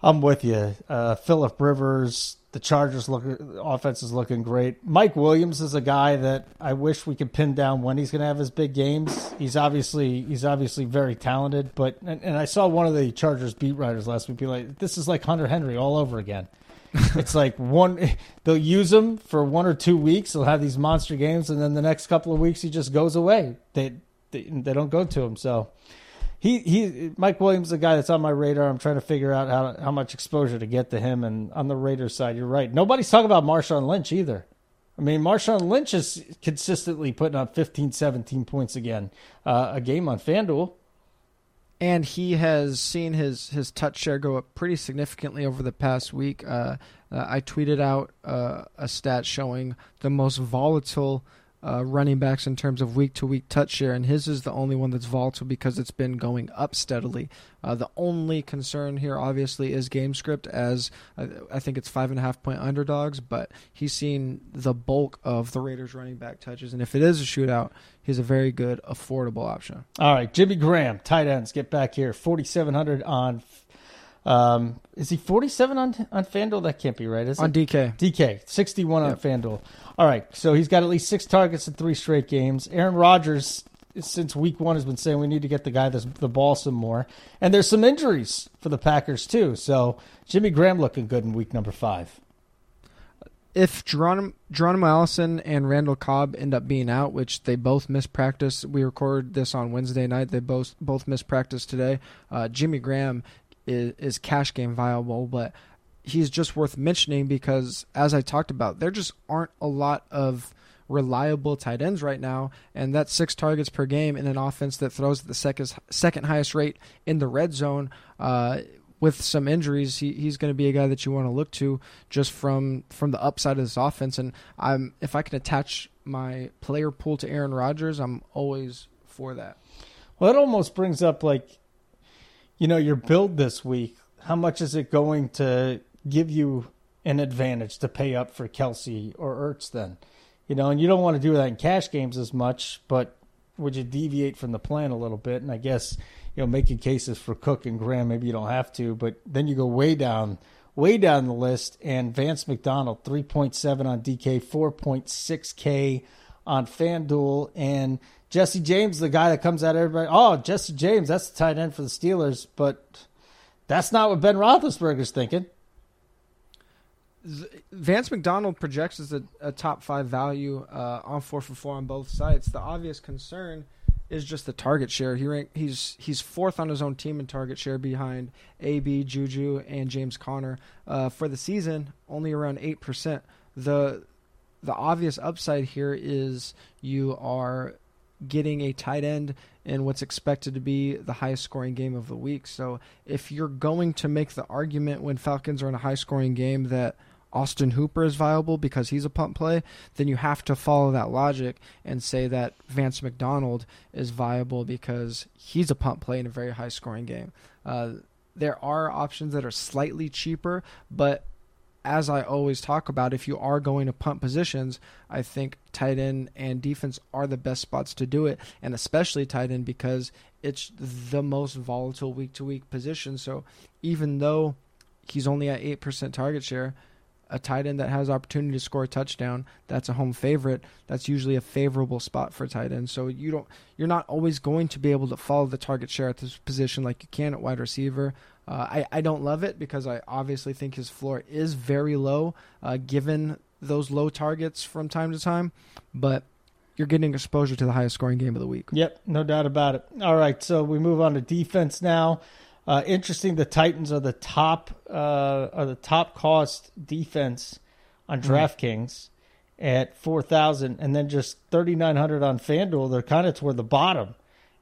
I'm with you. Uh, Philip Rivers, the Chargers look offense is looking great. Mike Williams is a guy that I wish we could pin down when he's going to have his big games. He's obviously he's obviously very talented, but and, and I saw one of the Chargers beat writers last week be like, "This is like Hunter Henry all over again." it's like one they'll use him for one or two weeks. They'll have these monster games, and then the next couple of weeks he just goes away. They they, they don't go to him. So he he Mike Williams is a guy that's on my radar. I'm trying to figure out how how much exposure to get to him. And on the Raiders side, you're right. Nobody's talking about Marshawn Lynch either. I mean, Marshawn Lynch is consistently putting up 15, 17 points again uh, a game on FanDuel. And he has seen his, his touch share go up pretty significantly over the past week. Uh, uh, I tweeted out uh, a stat showing the most volatile uh, running backs in terms of week to week touch share, and his is the only one that's volatile because it's been going up steadily. Uh, the only concern here, obviously, is game script, as uh, I think it's five and a half point underdogs, but he's seen the bulk of the Raiders running back touches, and if it is a shootout, he's a very good, affordable option. All right, Jimmy Graham, tight ends, get back here. 4,700 on um, is he 47 on on FanDuel? That can't be right, is on it? DK. DK, 61 yep. on FanDuel. All right, so he's got at least six targets in three straight games. Aaron Rodgers, since week one, has been saying we need to get the guy this, the ball some more. And there's some injuries for the Packers, too. So Jimmy Graham looking good in week number five. If Geronimo, Geronimo Allison and Randall Cobb end up being out, which they both missed practice, we record this on Wednesday night. They both both missed practice today. Uh, Jimmy Graham is, is cash game viable, but he's just worth mentioning because, as I talked about, there just aren't a lot of reliable tight ends right now, and that's six targets per game in an offense that throws at the second second highest rate in the red zone. Uh, with some injuries, he, he's going to be a guy that you want to look to just from from the upside of this offense. And I'm if I can attach my player pool to Aaron Rodgers, I'm always for that. Well, it almost brings up like, you know, your build this week. How much is it going to give you an advantage to pay up for Kelce or Ertz then. You know, and you don't want to do that in cash games as much, but would you deviate from the plan a little bit? And I guess, you know, making cases for Cook and Graham, maybe you don't have to, but then you go way down, way down the list, and Vance McDonald, 3.7 on DK, 4.6K on FanDuel, and Jesse James, the guy that comes at everybody, oh, Jesse James, that's the tight end for the Steelers, but that's not what Ben Roethlisberger's thinking. Vance McDonald projects as a, a top five value uh, on four for four on both sides. The obvious concern is just the target share. He rank, he's he's fourth on his own team in target share behind AB, Juju, and James Conner. Uh, for the season, only around eight percent. The the obvious upside here is you are getting a tight end in what's expected to be the highest scoring game of the week. So if you're going to make the argument when Falcons are in a high scoring game that Austin Hooper is viable because he's a punt play, then you have to follow that logic and say that Vance McDonald is viable because he's a punt play in a very high scoring game. Uh, there are options that are slightly cheaper, but as I always talk about, if you are going to punt positions, I think tight end and defense are the best spots to do it, and especially tight end because it's the most volatile week to week position. So even though he's only at 8% target share, a tight end that has opportunity to score a touchdown, that's a home favorite. That's usually a favorable spot for tight end. So you don't you're not always going to be able to follow the target share at this position like you can at wide receiver. Uh, I I don't love it because I obviously think his floor is very low, uh, given those low targets from time to time, but. You're getting exposure to the highest scoring game of the week. Yep, no doubt about it. All right, so we move on to defense now. Uh, interesting. The Titans are the top uh, are the top cost defense on Mm-hmm. DraftKings at four thousand, and then just thirty nine hundred on FanDuel. They're kind of toward the bottom,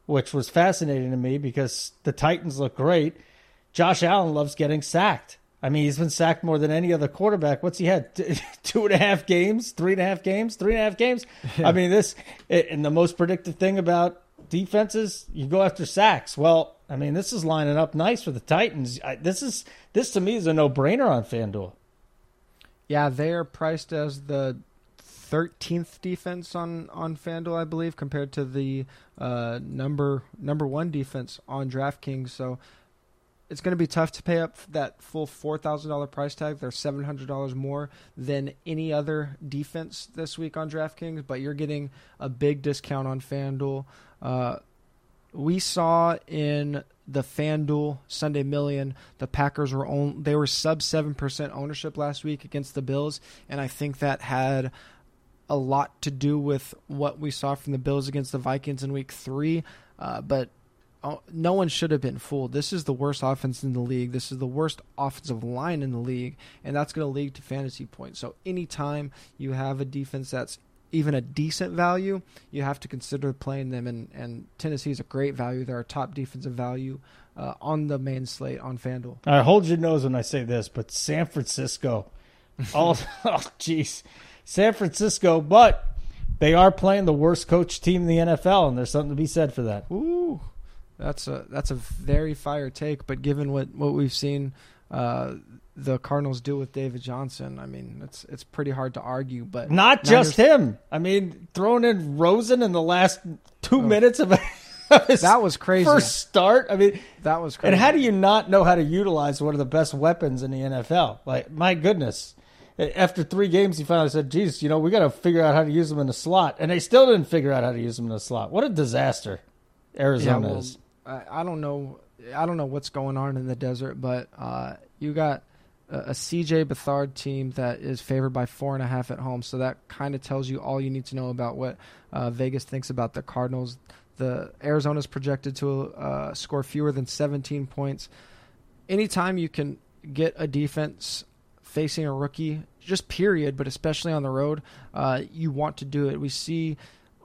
which was fascinating to me because the Titans look great. Josh Allen loves getting sacked. I mean, he's been sacked more than any other quarterback. What's he had? Two and a half games, three and a half games, three and a half games. I mean, this and the most predictive thing about defenses, you go after sacks. Well, I mean, this is lining up nice for the Titans. I, this is this to me is a no brainer on FanDuel. Yeah, they are priced as the 13th defense on on FanDuel, I believe, compared to the uh, number number one defense on DraftKings. So it's going to be tough to pay up that full four thousand dollar price tag. They're seven hundred dollars more than any other defense this week on DraftKings, but you're getting a big discount on FanDuel. Uh, we saw in the FanDuel Sunday Million, the Packers were on, they were sub seven percent ownership last week against the Bills, and I think that had a lot to do with what we saw from the Bills against the Vikings in Week Three. Uh, but no one should have been fooled. This is the worst offense in the league. This is the worst offensive line in the league, and that's going to lead to fantasy points. So anytime you have a defense that's even a decent value, you have to consider playing them. And, and Tennessee is a great value. They're a top defensive value uh, on the main slate on FanDuel. I hold your nose when I say this, but San Francisco, oh, oh, jeez, San Francisco, but they are playing the worst coach team in the NFL, and there's something to be said for that. Ooh, that's a that's a very fire take. But given what what we've seen uh, the Cardinals do with David Johnson, I mean, it's it's pretty hard to argue. But Not just him. I mean, throwing in Rosen in the last two minutes of, of Oh. That was crazy. first start. I mean, that was crazy. and how do you not know how to utilize one of the best weapons in the NFL? Like, my goodness. After three games, he finally said, "Jesus, you know, we got to figure out how to use them in the slot," and they still didn't figure out how to use them in the slot. What a disaster Arizona yeah, well, is. I, I don't know. I don't know what's going on in the desert, but uh, you got a, a CJ Beathard team that is favored by four and a half at home. So that kind of tells you all you need to know about what uh, Vegas thinks about the Cardinals. The Arizona's projected to uh, score fewer than 17 points. Anytime you can get a defense facing a rookie, just period, but especially on the road, uh, you want to do it. We see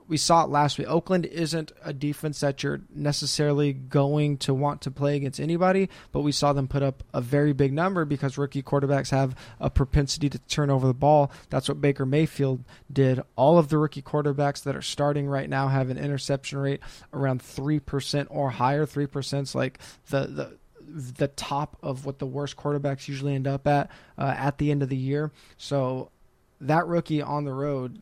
we saw it last week. Oakland isn't a defense that you're necessarily going to want to play against anybody, but we saw them put up a very big number because rookie quarterbacks have a propensity to turn over the ball. That's what Baker Mayfield did. All of the rookie quarterbacks that are starting right now have an interception rate around 3% or higher. 3% is like the the the top of what the worst quarterbacks usually end up at uh, at the end of the year. So that rookie on the road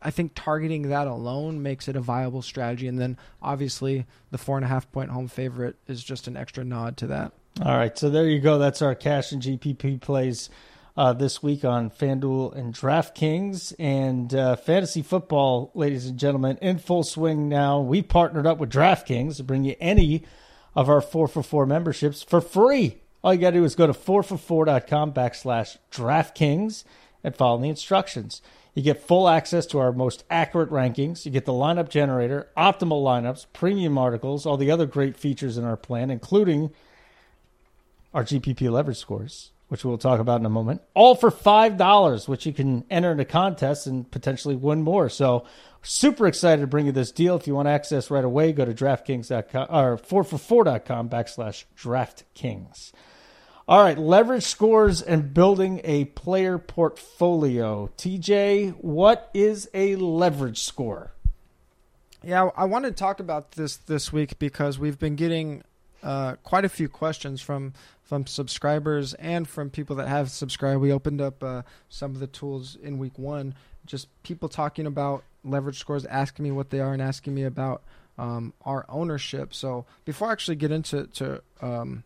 I think targeting that alone makes it a viable strategy. And then obviously the four and a half point home favorite is just an extra nod to that. All right, so there you go. That's our cash and GPP plays uh, this week on FanDuel and DraftKings. And uh, fantasy football, ladies and gentlemen, in full swing now. We partnered up with DraftKings to bring you any of our 4 for 4 memberships for free. All you got to do is go to 4for4.com backslash DraftKings and follow the instructions. You get full access to our most accurate rankings. You get the lineup generator, optimal lineups, premium articles, all the other great features in our plan, including our GPP leverage scores. which we'll talk about in a moment, all for $5, which you can enter in a contest and potentially win more. So, super excited to bring you this deal. If you want access right away, go to DraftKings.com or 4for4.com backslash DraftKings. All right, leverage scores and building a player portfolio. TJ, what is a leverage score? Yeah, I wanted to talk about this this week because we've been getting uh, quite a few questions from from subscribers and from people that have subscribed. We opened up uh, some of the tools in week one, just people talking about leverage scores, asking me what they are, and asking me about um, our ownership. So before I actually get into to um,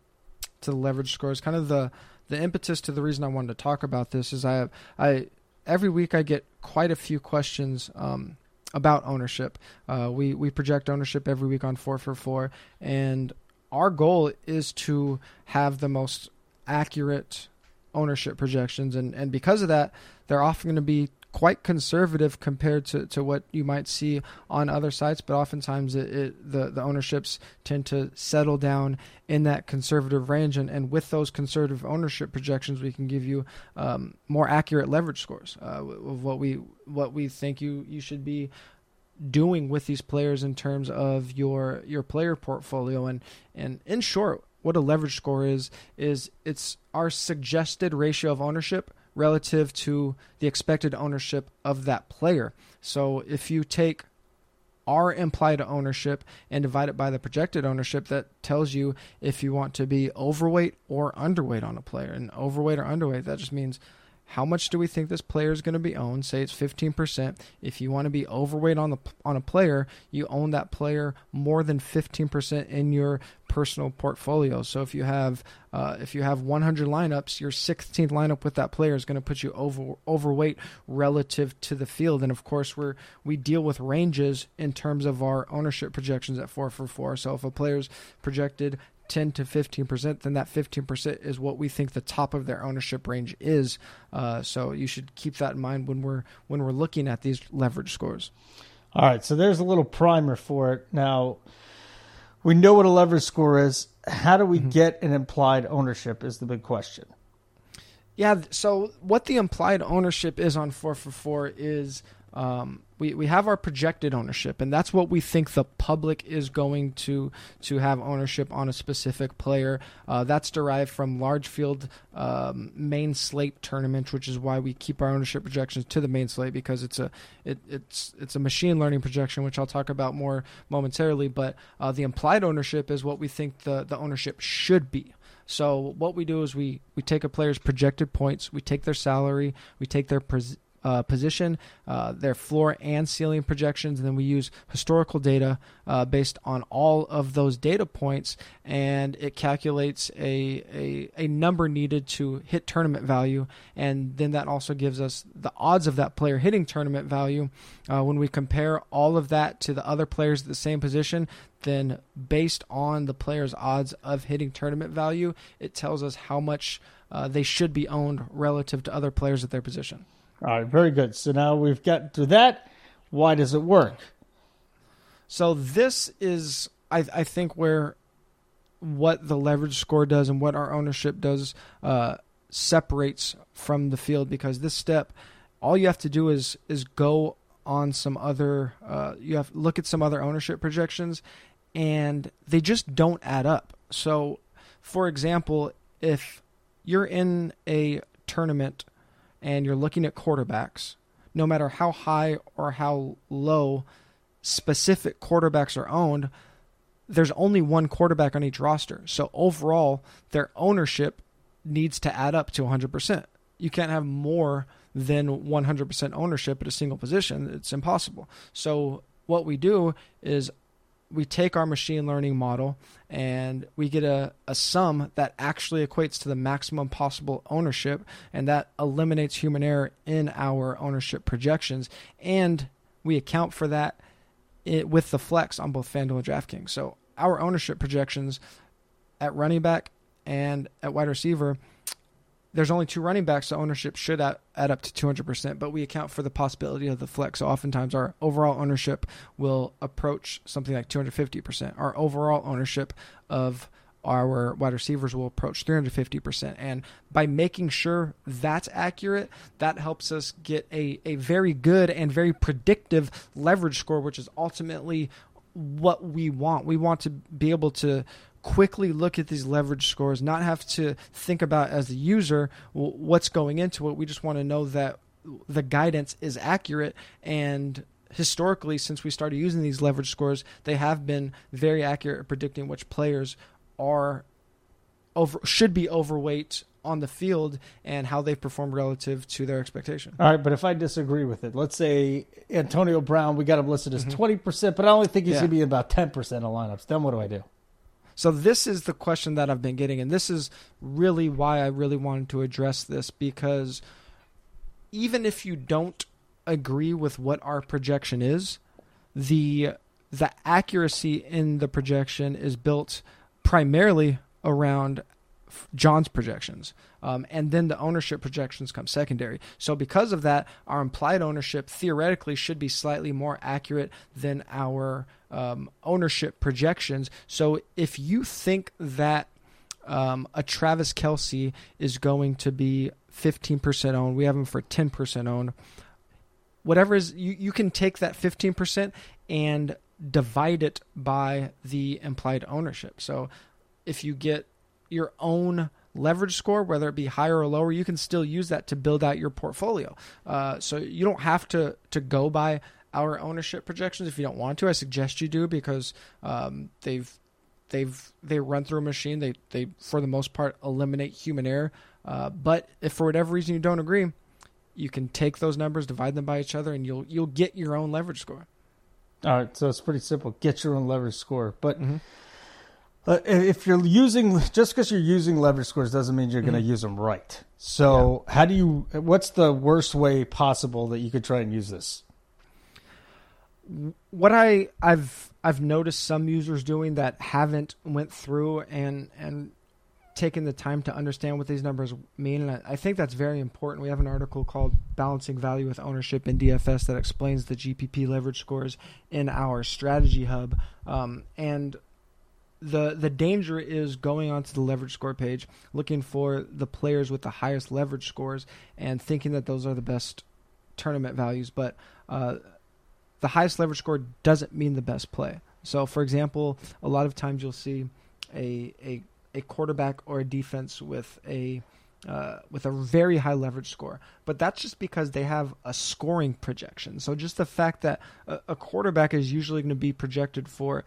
to the leverage scores. Kind of the the impetus to the reason I wanted to talk about this is I have I every week I get quite a few questions um, about ownership. Uh, we we project ownership every week on four for four, and our goal is to have the most accurate ownership projections, and and because of that, they're often going to be quite conservative compared to, to what you might see on other sites, but oftentimes it, it, the, the ownerships tend to settle down in that conservative range. And, and with those conservative ownership projections, we can give you um, more accurate leverage scores uh, of what we what we think you, you should be doing with these players in terms of your your player portfolio. And, and in short, what a leverage score is is it's our suggested ratio of ownership relative to the expected ownership of that player. So if you take our implied ownership and divide it by the projected ownership, that tells you if you want to be overweight or underweight on a player. And overweight or underweight, that just means how much do we think this player is going to be owned? Say it's 15%. If you want to be overweight on the on a player, you own that player more than 15% in your personal portfolio. So if you have uh, if you have 100 lineups, your 16th lineup with that player is going to put you over overweight relative to the field. And of course, we're we deal with ranges in terms of our ownership projections at four for four. So if a player's projected 10 to 15 percent, then that 15 percent is what we think the top of their ownership range is. Uh, so you should keep that in mind when we're when we're looking at these leverage scores. All right, so there's a little primer for it. Now we know what a leverage score is. How do we mm-hmm. get an implied ownership? Is the big question. Yeah. So what the implied ownership is on four for four is um, we, we have our projected ownership, and that's what we think the public is going to to have ownership on a specific player. Uh, that's derived from large field um, main slate tournaments, which is why we keep our ownership projections to the main slate because it's a it, it's it's a machine learning projection, which I'll talk about more momentarily. But uh, the implied ownership is what we think the the ownership should be. So what we do is we we take a player's projected points, we take their salary, we take their uh, position, uh, their floor and ceiling projections, and then we use historical data uh, based on all of those data points, and it calculates a, a, a number needed to hit tournament value, and then that also gives us the odds of that player hitting tournament value. Uh, when we compare all of that to the other players at the same position, then based on the player's odds of hitting tournament value, it tells us how much uh, they should be owned relative to other players at their position. All right, very good. So now we've got to that. Why does it work? So this is, I, I think, where what the leverage score does and what our ownership does uh, separates from the field because this step, all you have to do is is go on some other. Uh, you have look at some other ownership projections, and they just don't add up. So, for example, if you're in a tournament and you're looking at quarterbacks, no matter how high or how low specific quarterbacks are owned, there's only one quarterback on each roster. So overall, their ownership needs to add up to 100%. You can't have more than 100% ownership at a single position. It's impossible. So what we do is we take our machine learning model and we get a, a sum that actually equates to the maximum possible ownership, and that eliminates human error in our ownership projections. And we account for that it, with the flex on both FanDuel and DraftKings. So our ownership projections at running back and at wide receiver there's only two running backs, so ownership should add, add up to 200%, but we account for the possibility of the flex. So oftentimes our overall ownership will approach something like 250%. Our overall ownership of our wide receivers will approach 350%. And by making sure that's accurate, that helps us get a, a very good and very predictive leverage score, which is ultimately what we want. We want to be able to quickly look at these leverage scores, not have to think about as the user what's going into it. We just want to know that the guidance is accurate and historically since we started using these leverage scores they have been very accurate at predicting which players are over should be overweight on the field and how they perform relative to their expectation. All right, but if I disagree with it, let's say Antonio Brown, we got him listed as mm-hmm. 20 mm-hmm. percent, but I only think he's yeah. going to be about ten percent of lineups. Then what do I do? So this is the question that I've been getting, and this is really why I really wanted to address this because even if you don't agree with what our projection is, the the accuracy in the projection is built primarily around John's projections. Um, and then the ownership projections come secondary. So, because of that, our implied ownership theoretically should be slightly more accurate than our um, ownership projections. So, if you think that um, a Travis Kelce is going to be 15% owned, we have him for 10% owned. Whatever is, you, you can take that 15% and divide it by the implied ownership. So if you get your own leverage score, whether it be higher or lower, you can still use that to build out your portfolio. Uh, so you don't have to to go by our ownership projections if you don't want to. I suggest you do because um, they've they've they run through a machine. They they for the most part eliminate human error. Uh, but if for whatever reason you don't agree, you can take those numbers, divide them by each other, and you'll you'll get your own leverage score. All right, so it's pretty simple. Get your own leverage score, but. Mm-hmm. Uh, if you're using just because you're using leverage scores doesn't mean you're mm-hmm. going to use them right. So, yeah. how do you? What's the worst way possible that you could try and use this? What I I've I've noticed some users doing that haven't went through and and taken the time to understand what these numbers mean. And I, I think that's very important. We have an article called Balancing Value with Ownership in DFS that explains the GPP leverage scores in our strategy hub. Um, and the the danger is going onto the leverage score page, looking for the players with the highest leverage scores, and thinking that those are the best tournament values. But uh, the highest leverage score doesn't mean the best play. So, for example, a lot of times you'll see a a, a quarterback or a defense with a uh, with a very high leverage score, but that's just because they have a scoring projection. So just the fact that a, a quarterback is usually going to be projected for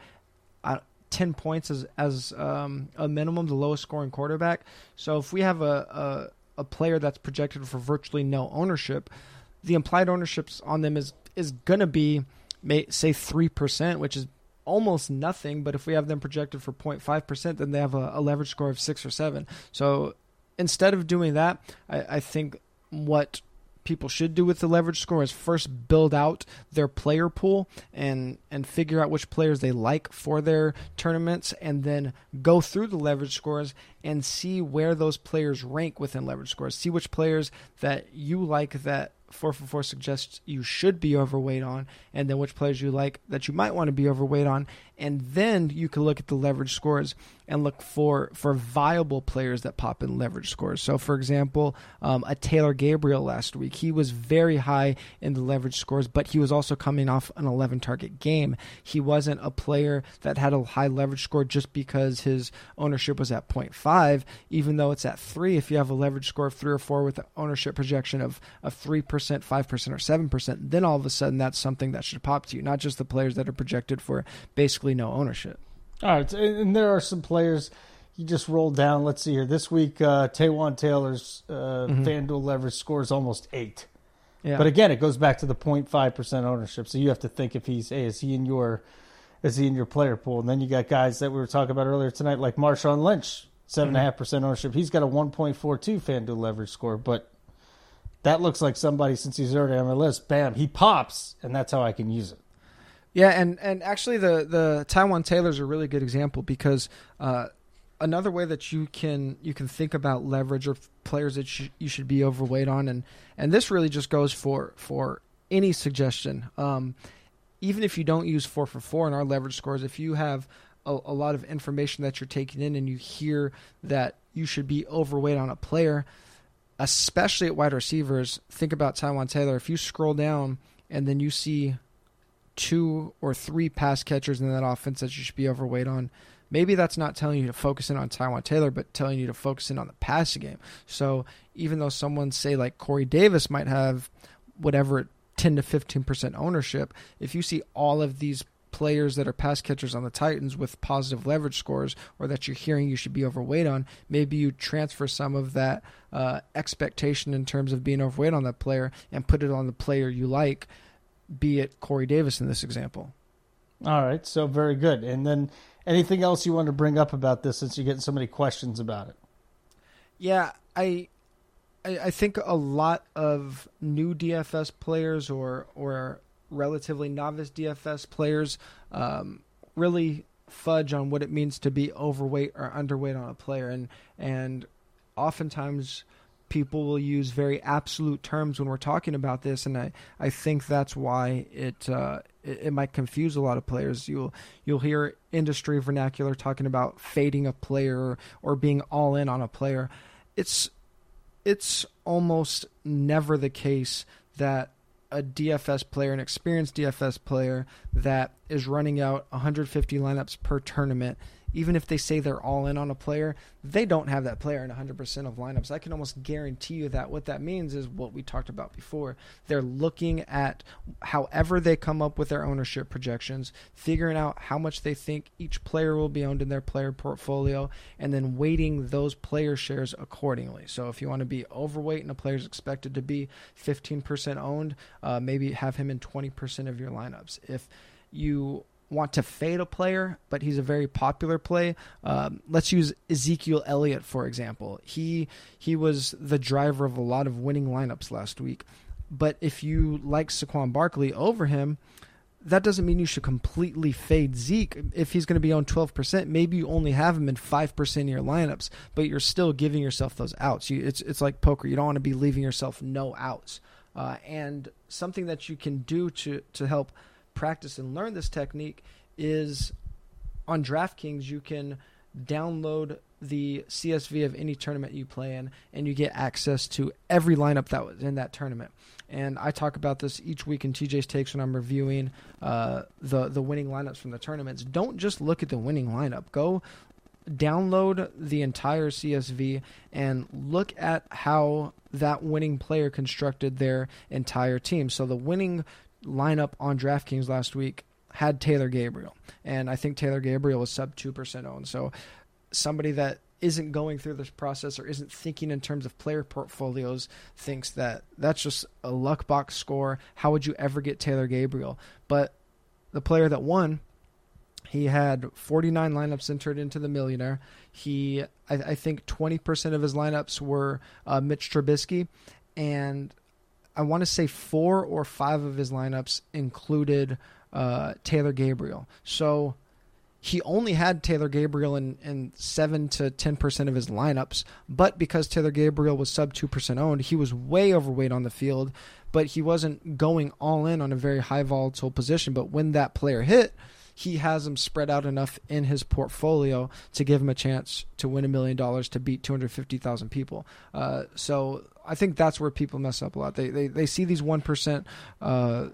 uh, 10 points as, as um, a minimum, the lowest scoring quarterback. So if we have a, a, a player that's projected for virtually no ownership, the implied ownerships on them is, is going to be, may, say, 3%, which is almost nothing. But if we have them projected for 0.5%, then they have a, a leverage score of 6 or 7. So instead of doing that, I, I think what people should do with the leverage score is first build out their player pool and and figure out which players they like for their tournaments and then go through the leverage scores and see where those players rank within leverage scores see which players that you like that 444 suggests you should be overweight on, and then which players you like that you might want to be overweight on. And then you can look at the leverage scores and look for, for viable players that pop in leverage scores. So, for example, um, a Taylor Gabriel last week, he was very high in the leverage scores, but he was also coming off an 11 target game. He wasn't a player that had a high leverage score just because his ownership was at 0.5, even though it's at 3. If you have a leverage score of 3 or 4 with an ownership projection of, of 3%, 5%, or 7%, then all of a sudden that's something that should pop to you, not just the players that are projected for basically no ownership. All right, and there are some players you just rolled down. Let's see here. This week, uh, Taywan Taylor's uh, mm-hmm. FanDuel leverage scores almost eight. Yeah. But again, it goes back to the 0.5 percent ownership. So you have to think if he's, hey, is he in your, is he in your player pool? And then you got guys that we were talking about earlier tonight, like Marshawn Lynch, seven and a half percent ownership. He's got a 1.42 FanDuel leverage score, but that looks like somebody since he's already on my list. Bam, he pops, and that's how I can use it. Yeah, and and actually the the Taywan is a really good example because uh, another way that you can you can think about leverage or players that you, you should be overweight on, and and this really just goes for for any suggestion. Um, even if you don't use four for four in our leverage scores, if you have a, a lot of information that you're taking in and you hear that you should be overweight on a player, especially at wide receivers. Think about Taywan Taylor. If you scroll down and then you see two or three pass catchers in that offense that you should be overweight on, maybe that's not telling you to focus in on Taywan Taylor, but telling you to focus in on the passing game. So even though someone say like Corey Davis might have whatever 10 to 15% ownership, if you see all of these players that are pass catchers on the Titans with positive leverage scores or that you're hearing you should be overweight on, maybe you transfer some of that uh, expectation in terms of being overweight on that player and put it on the player you like, be it Corey Davis in this example. All right, so very good. And then anything else you want to bring up about this since you're getting so many questions about it? Yeah, I I, think a lot of new DFS players or or relatively novice DFS players um, really fudge on what it means to be overweight or underweight on a player, and and oftentimes people will use very absolute terms when we're talking about this, and I, I think that's why it, uh, it, it might confuse a lot of players. You'll you'll hear industry vernacular talking about fading a player or, or being all in on a player. It's it's almost never the case that a DFS player, an experienced DFS player that is running out 150 lineups per tournament even if they say they're all in on a player, they don't have that player in 100% of lineups. I can almost guarantee you that what that means is what we talked about before. They're looking at however they come up with their ownership projections, figuring out how much they think each player will be owned in their player portfolio, and then weighting those player shares accordingly. So if you want to be overweight and a player is expected to be 15% owned, uh, maybe have him in 20% of your lineups. If you want to fade a player, but he's a very popular play. Um, let's use Ezekiel Elliott for example. He he was the driver of a lot of winning lineups last week. But if you like Saquon Barkley over him, that doesn't mean you should completely fade Zeke. If he's going to be on 12%, maybe you only have him in 5% of your lineups, but you're still giving yourself those outs. You, it's, it's like poker. You don't want to be leaving yourself no outs. Uh, and something that you can do to, to help – practice and learn this technique is on DraftKings you can download the CSV of any tournament you play in and you get access to every lineup that was in that tournament. And I talk about this each week in TJ's takes when I'm reviewing uh, the the winning lineups from the tournaments. Don't just look at the winning lineup. Go download the entire CSV and look at how that winning player constructed their entire team. So the winning lineup on DraftKings last week had Taylor Gabriel, and I think Taylor Gabriel was sub two percent owned. So somebody that isn't going through this process or isn't thinking in terms of player portfolios thinks that that's just a luck box score. How would you ever get Taylor Gabriel? But the player that won, he had 49 lineups entered into the millionaire. He, I, I think, 20% of his lineups were uh, Mitch Trubisky, and I want to say four or five of his lineups included uh, Taylor Gabriel. So he only had Taylor Gabriel in, in 7 to 10% of his lineups, but because Taylor Gabriel was sub 2% owned, he was way overweight on the field, but he wasn't going all in on a very high volatile position. But when that player hit, he has him spread out enough in his portfolio to give him a chance to win a million dollars to beat 250,000 people. Uh, so I think that's where people mess up a lot. They they, they see these 1% uh,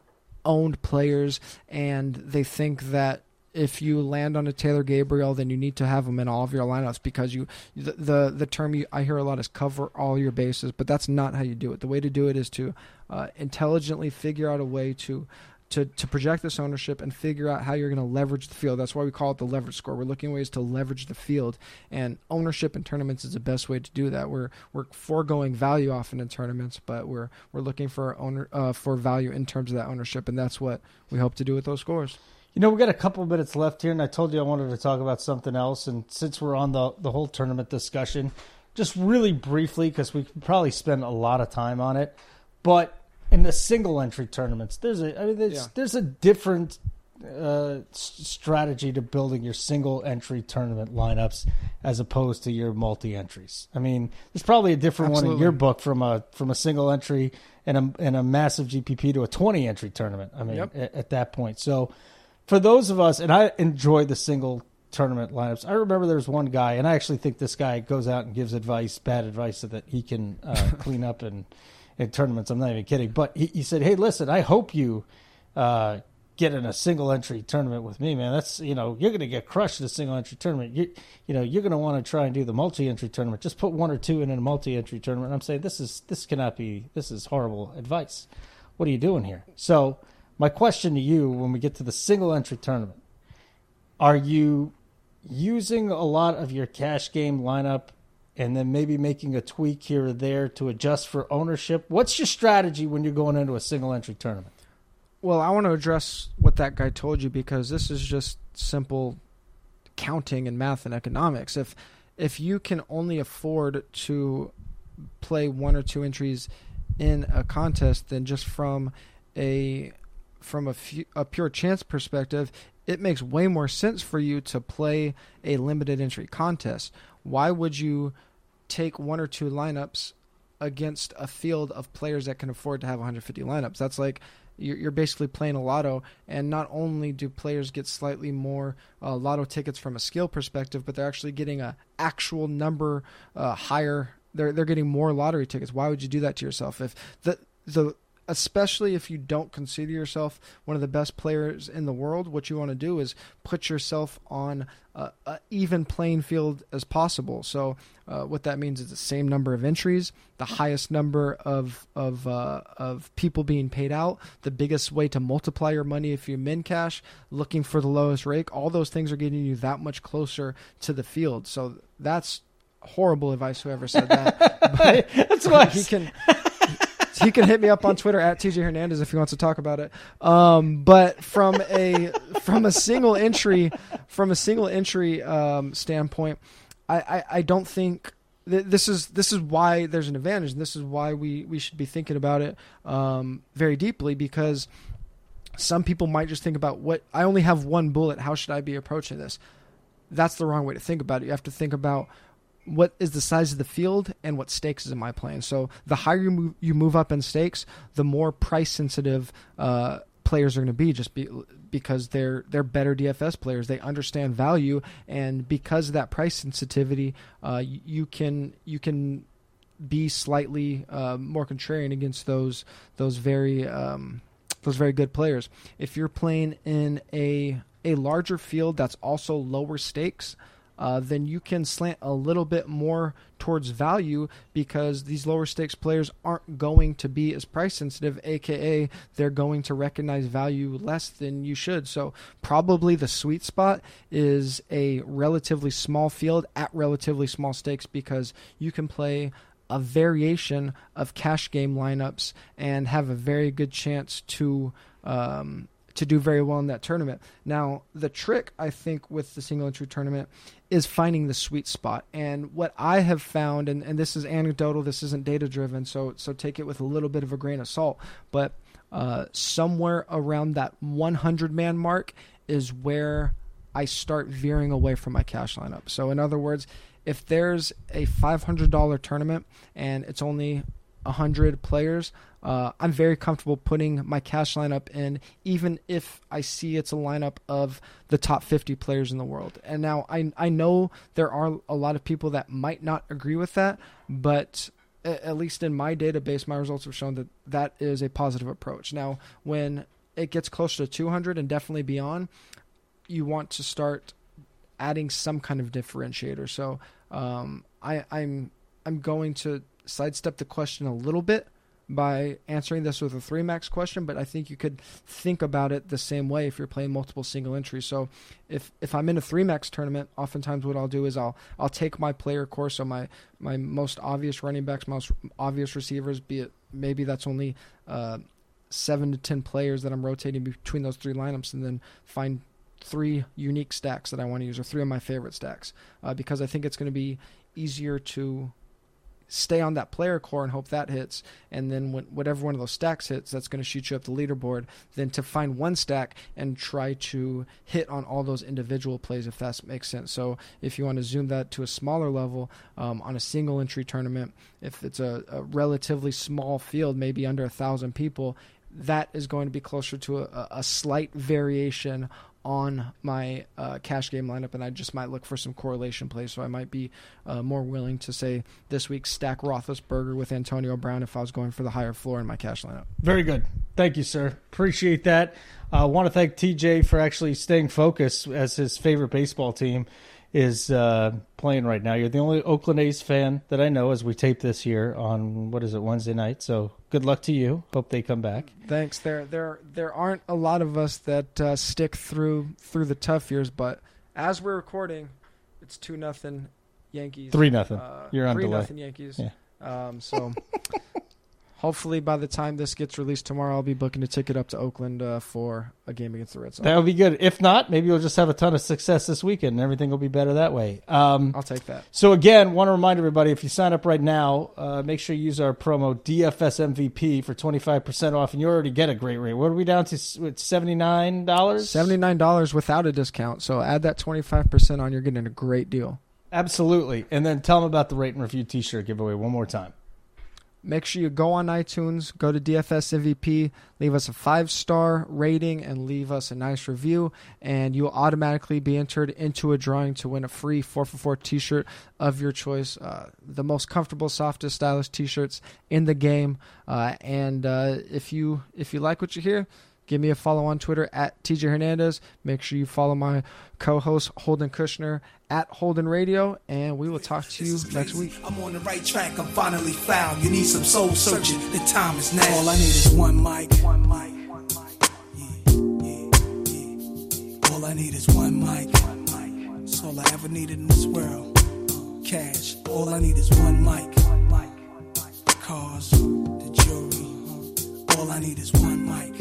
owned players and they think that if you land on a Taylor Gabriel, then you need to have him in all of your lineups because you the the, the term you, I hear a lot is cover all your bases, but that's not how you do it. The way to do it is to uh, intelligently figure out a way to to, to project this ownership and figure out how you're going to leverage the field. That's why we call it the leverage score. We're looking ways to leverage the field, and ownership in tournaments is the best way to do that. We're we're foregoing value often in tournaments, but we're we're looking for owner uh, for value in terms of that ownership, and that's what we hope to do with those scores. You know, we got a couple minutes left here, and I told you I wanted to talk about something else. And since we're on the the whole tournament discussion, just really briefly, because we could probably spend a lot of time on it, but in the single entry tournaments, there's a I mean, there's, yeah. there's a different uh, strategy to building your single entry tournament lineups as opposed to your multi entries. I mean, there's probably a different Absolutely. one in your book from a from a single entry and a and a massive GPP to a 20 entry tournament. I mean, yep. at, at that point. So for those of us, and I enjoy the single tournament lineups. I remember there's one guy, and I actually think this guy goes out and gives advice, bad advice, so that he can uh, clean up in, in tournaments. I'm not even kidding. But he, he said, "Hey, listen, I hope you uh, get in a single entry tournament with me, man. That's you know you're going to get crushed in a single entry tournament. You you know you're going to want to try and do the multi entry tournament. Just put one or two in a multi entry tournament." I'm saying this is this cannot be this is horrible advice. What are you doing here? So my question to you when we get to the single entry tournament, are you using a lot of your cash game lineup and then maybe making a tweak here or there to adjust for ownership? What's your strategy when you're going into a single entry tournament? Well, I want to address what that guy told you because this is just simple counting and math and economics. If if you can only afford to play one or two entries in a contest, then just from a from a, few, a pure chance perspective, it makes way more sense for you to play a limited entry contest. Why would you take one or two lineups against a field of players that can afford to have 150 lineups? That's like you're basically playing a lotto, and not only do players get slightly more uh, lotto tickets from a skill perspective, but they're actually getting a actual number uh, higher. They're they're getting more lottery tickets. Why would you do that to yourself? If the the especially if you don't consider yourself one of the best players in the world, what you want to do is put yourself on a, a even playing field as possible. So, uh, what that means is the same number of entries, the highest number of of uh, of people being paid out, the biggest way to multiply your money if you min cash, looking for the lowest rake. All those things are getting you that much closer to the field. So that's horrible advice. Whoever said that, but that's why he can he can hit me up on Twitter at TJ Hernandez if he wants to talk about it. Um, but from a from a single entry from a single entry um, standpoint, I, I, I don't think this is this is why there's an advantage, and this is why we we should be thinking about it um, very deeply because some people might just think about what I only have one bullet. How should I be approaching this? That's the wrong way to think about it. You have to think about what is the size of the field and what stakes is in my playing. So the higher you move, you move up in stakes, the more price sensitive uh, players are going to be, just be, because they're they're better DFS players. They understand value, and because of that price sensitivity, uh, you, you, can you can be slightly uh, more contrarian against those those very um, those very good players. If you're playing in a a larger field that's also lower stakes uh, then you can slant a little bit more towards value because these lower stakes players aren't going to be as price sensitive, aka they're going to recognize value less than you should. So, probably the sweet spot is a relatively small field at relatively small stakes because you can play a variation of cash game lineups and have a very good chance to um, to do very well in that tournament. Now, the trick I think with the single entry tournament is finding the sweet spot. And what I have found, and, and this is anecdotal, this isn't data driven, so so take it with a little bit of a grain of salt, but uh, somewhere around that 100 man mark is where I start veering away from my cash lineup. So in other words, if there's a $500 tournament and it's only 100 players, uh, I'm very comfortable putting my cash lineup in, even if I see it's a lineup of the top 50 players in the world. And now I I know there are a lot of people that might not agree with that, but at least in my database, my results have shown that that is a positive approach. Now, when it gets closer to 200 and definitely beyond, you want to start adding some kind of differentiator. So um, I, I'm I'm going to sidestep the question a little bit by answering this with a three max question, but I think you could think about it the same way if you're playing multiple single entries. So if if I'm in a three max tournament, oftentimes what I'll do is I'll I'll take my player core, so my my most obvious running backs, most obvious receivers, be it maybe that's only uh, seven to ten players that I'm rotating between those three lineups, and then find three unique stacks that I want to use, or three of my favorite stacks, uh, because I think it's going to be easier to stay on that player core and hope that hits. And then when, whatever one of those stacks hits, that's going to shoot you up the leaderboard. Then to find one stack and try to hit on all those individual plays, if that makes sense. So if you want to zoom that to a smaller level um, on a single entry tournament, if it's a, a relatively small field, maybe under a thousand people, that is going to be closer to a, a, slight variation on my uh, cash game lineup, and I just might look for some correlation plays. So I might be uh, more willing to say this week stack Roethlisberger with Antonio Brown if I was going for the higher floor in my cash lineup. Very good. Thank you, sir. Appreciate that. I uh, want to thank TJ for actually staying focused as his favorite baseball team is uh, playing right now. You're the only Oakland A's fan that I know as we tape this here on what is it Wednesday night. So good luck to you. Hope they come back. Thanks. There there there aren't a lot of us that uh, stick through through the tough years, but as we're recording, it's two nothing Yankees. Three nothing. Uh, You're on three delay. nothing Yankees. Yeah. Um, so hopefully by the time this gets released tomorrow, I'll be booking a ticket up to Oakland uh, for a game against the Red Sox. That would be good. If not, maybe we'll just have a ton of success this weekend and everything will be better that way. Um, I'll take that. So again, want to remind everybody if you sign up right now, uh, make sure you use our promo DFS MVP for twenty five percent off, and you already get a great rate. What are we down to? Seventy nine dollars. Seventy nine dollars without a discount. So add that twenty five percent on. You're getting a great deal. Absolutely. And then tell them about the rate and review T-shirt giveaway one more time. Make sure you go on iTunes, go to DFS MVP, leave us a five star rating, and leave us a nice review, and you'll automatically be entered into a drawing to win a free 4 for 4 t shirt of your choice. Uh, the most comfortable, softest, stylish t shirts in the game. Uh, and uh, if you if you like what you hear, Give me a follow on Twitter at TJ Hernandez. Make sure you follow my co host Holden Kushner at Holden Radio, and we will talk to you next week. I'm on the right track, I'm finally found. You need some soul searching, the time is now. All I need is one mic. One mic. All I need is one mic. One mic. That's all I ever needed in this world. Cash. All I need is one mic. One mic. Cars, the jewelry. All I need is one mic.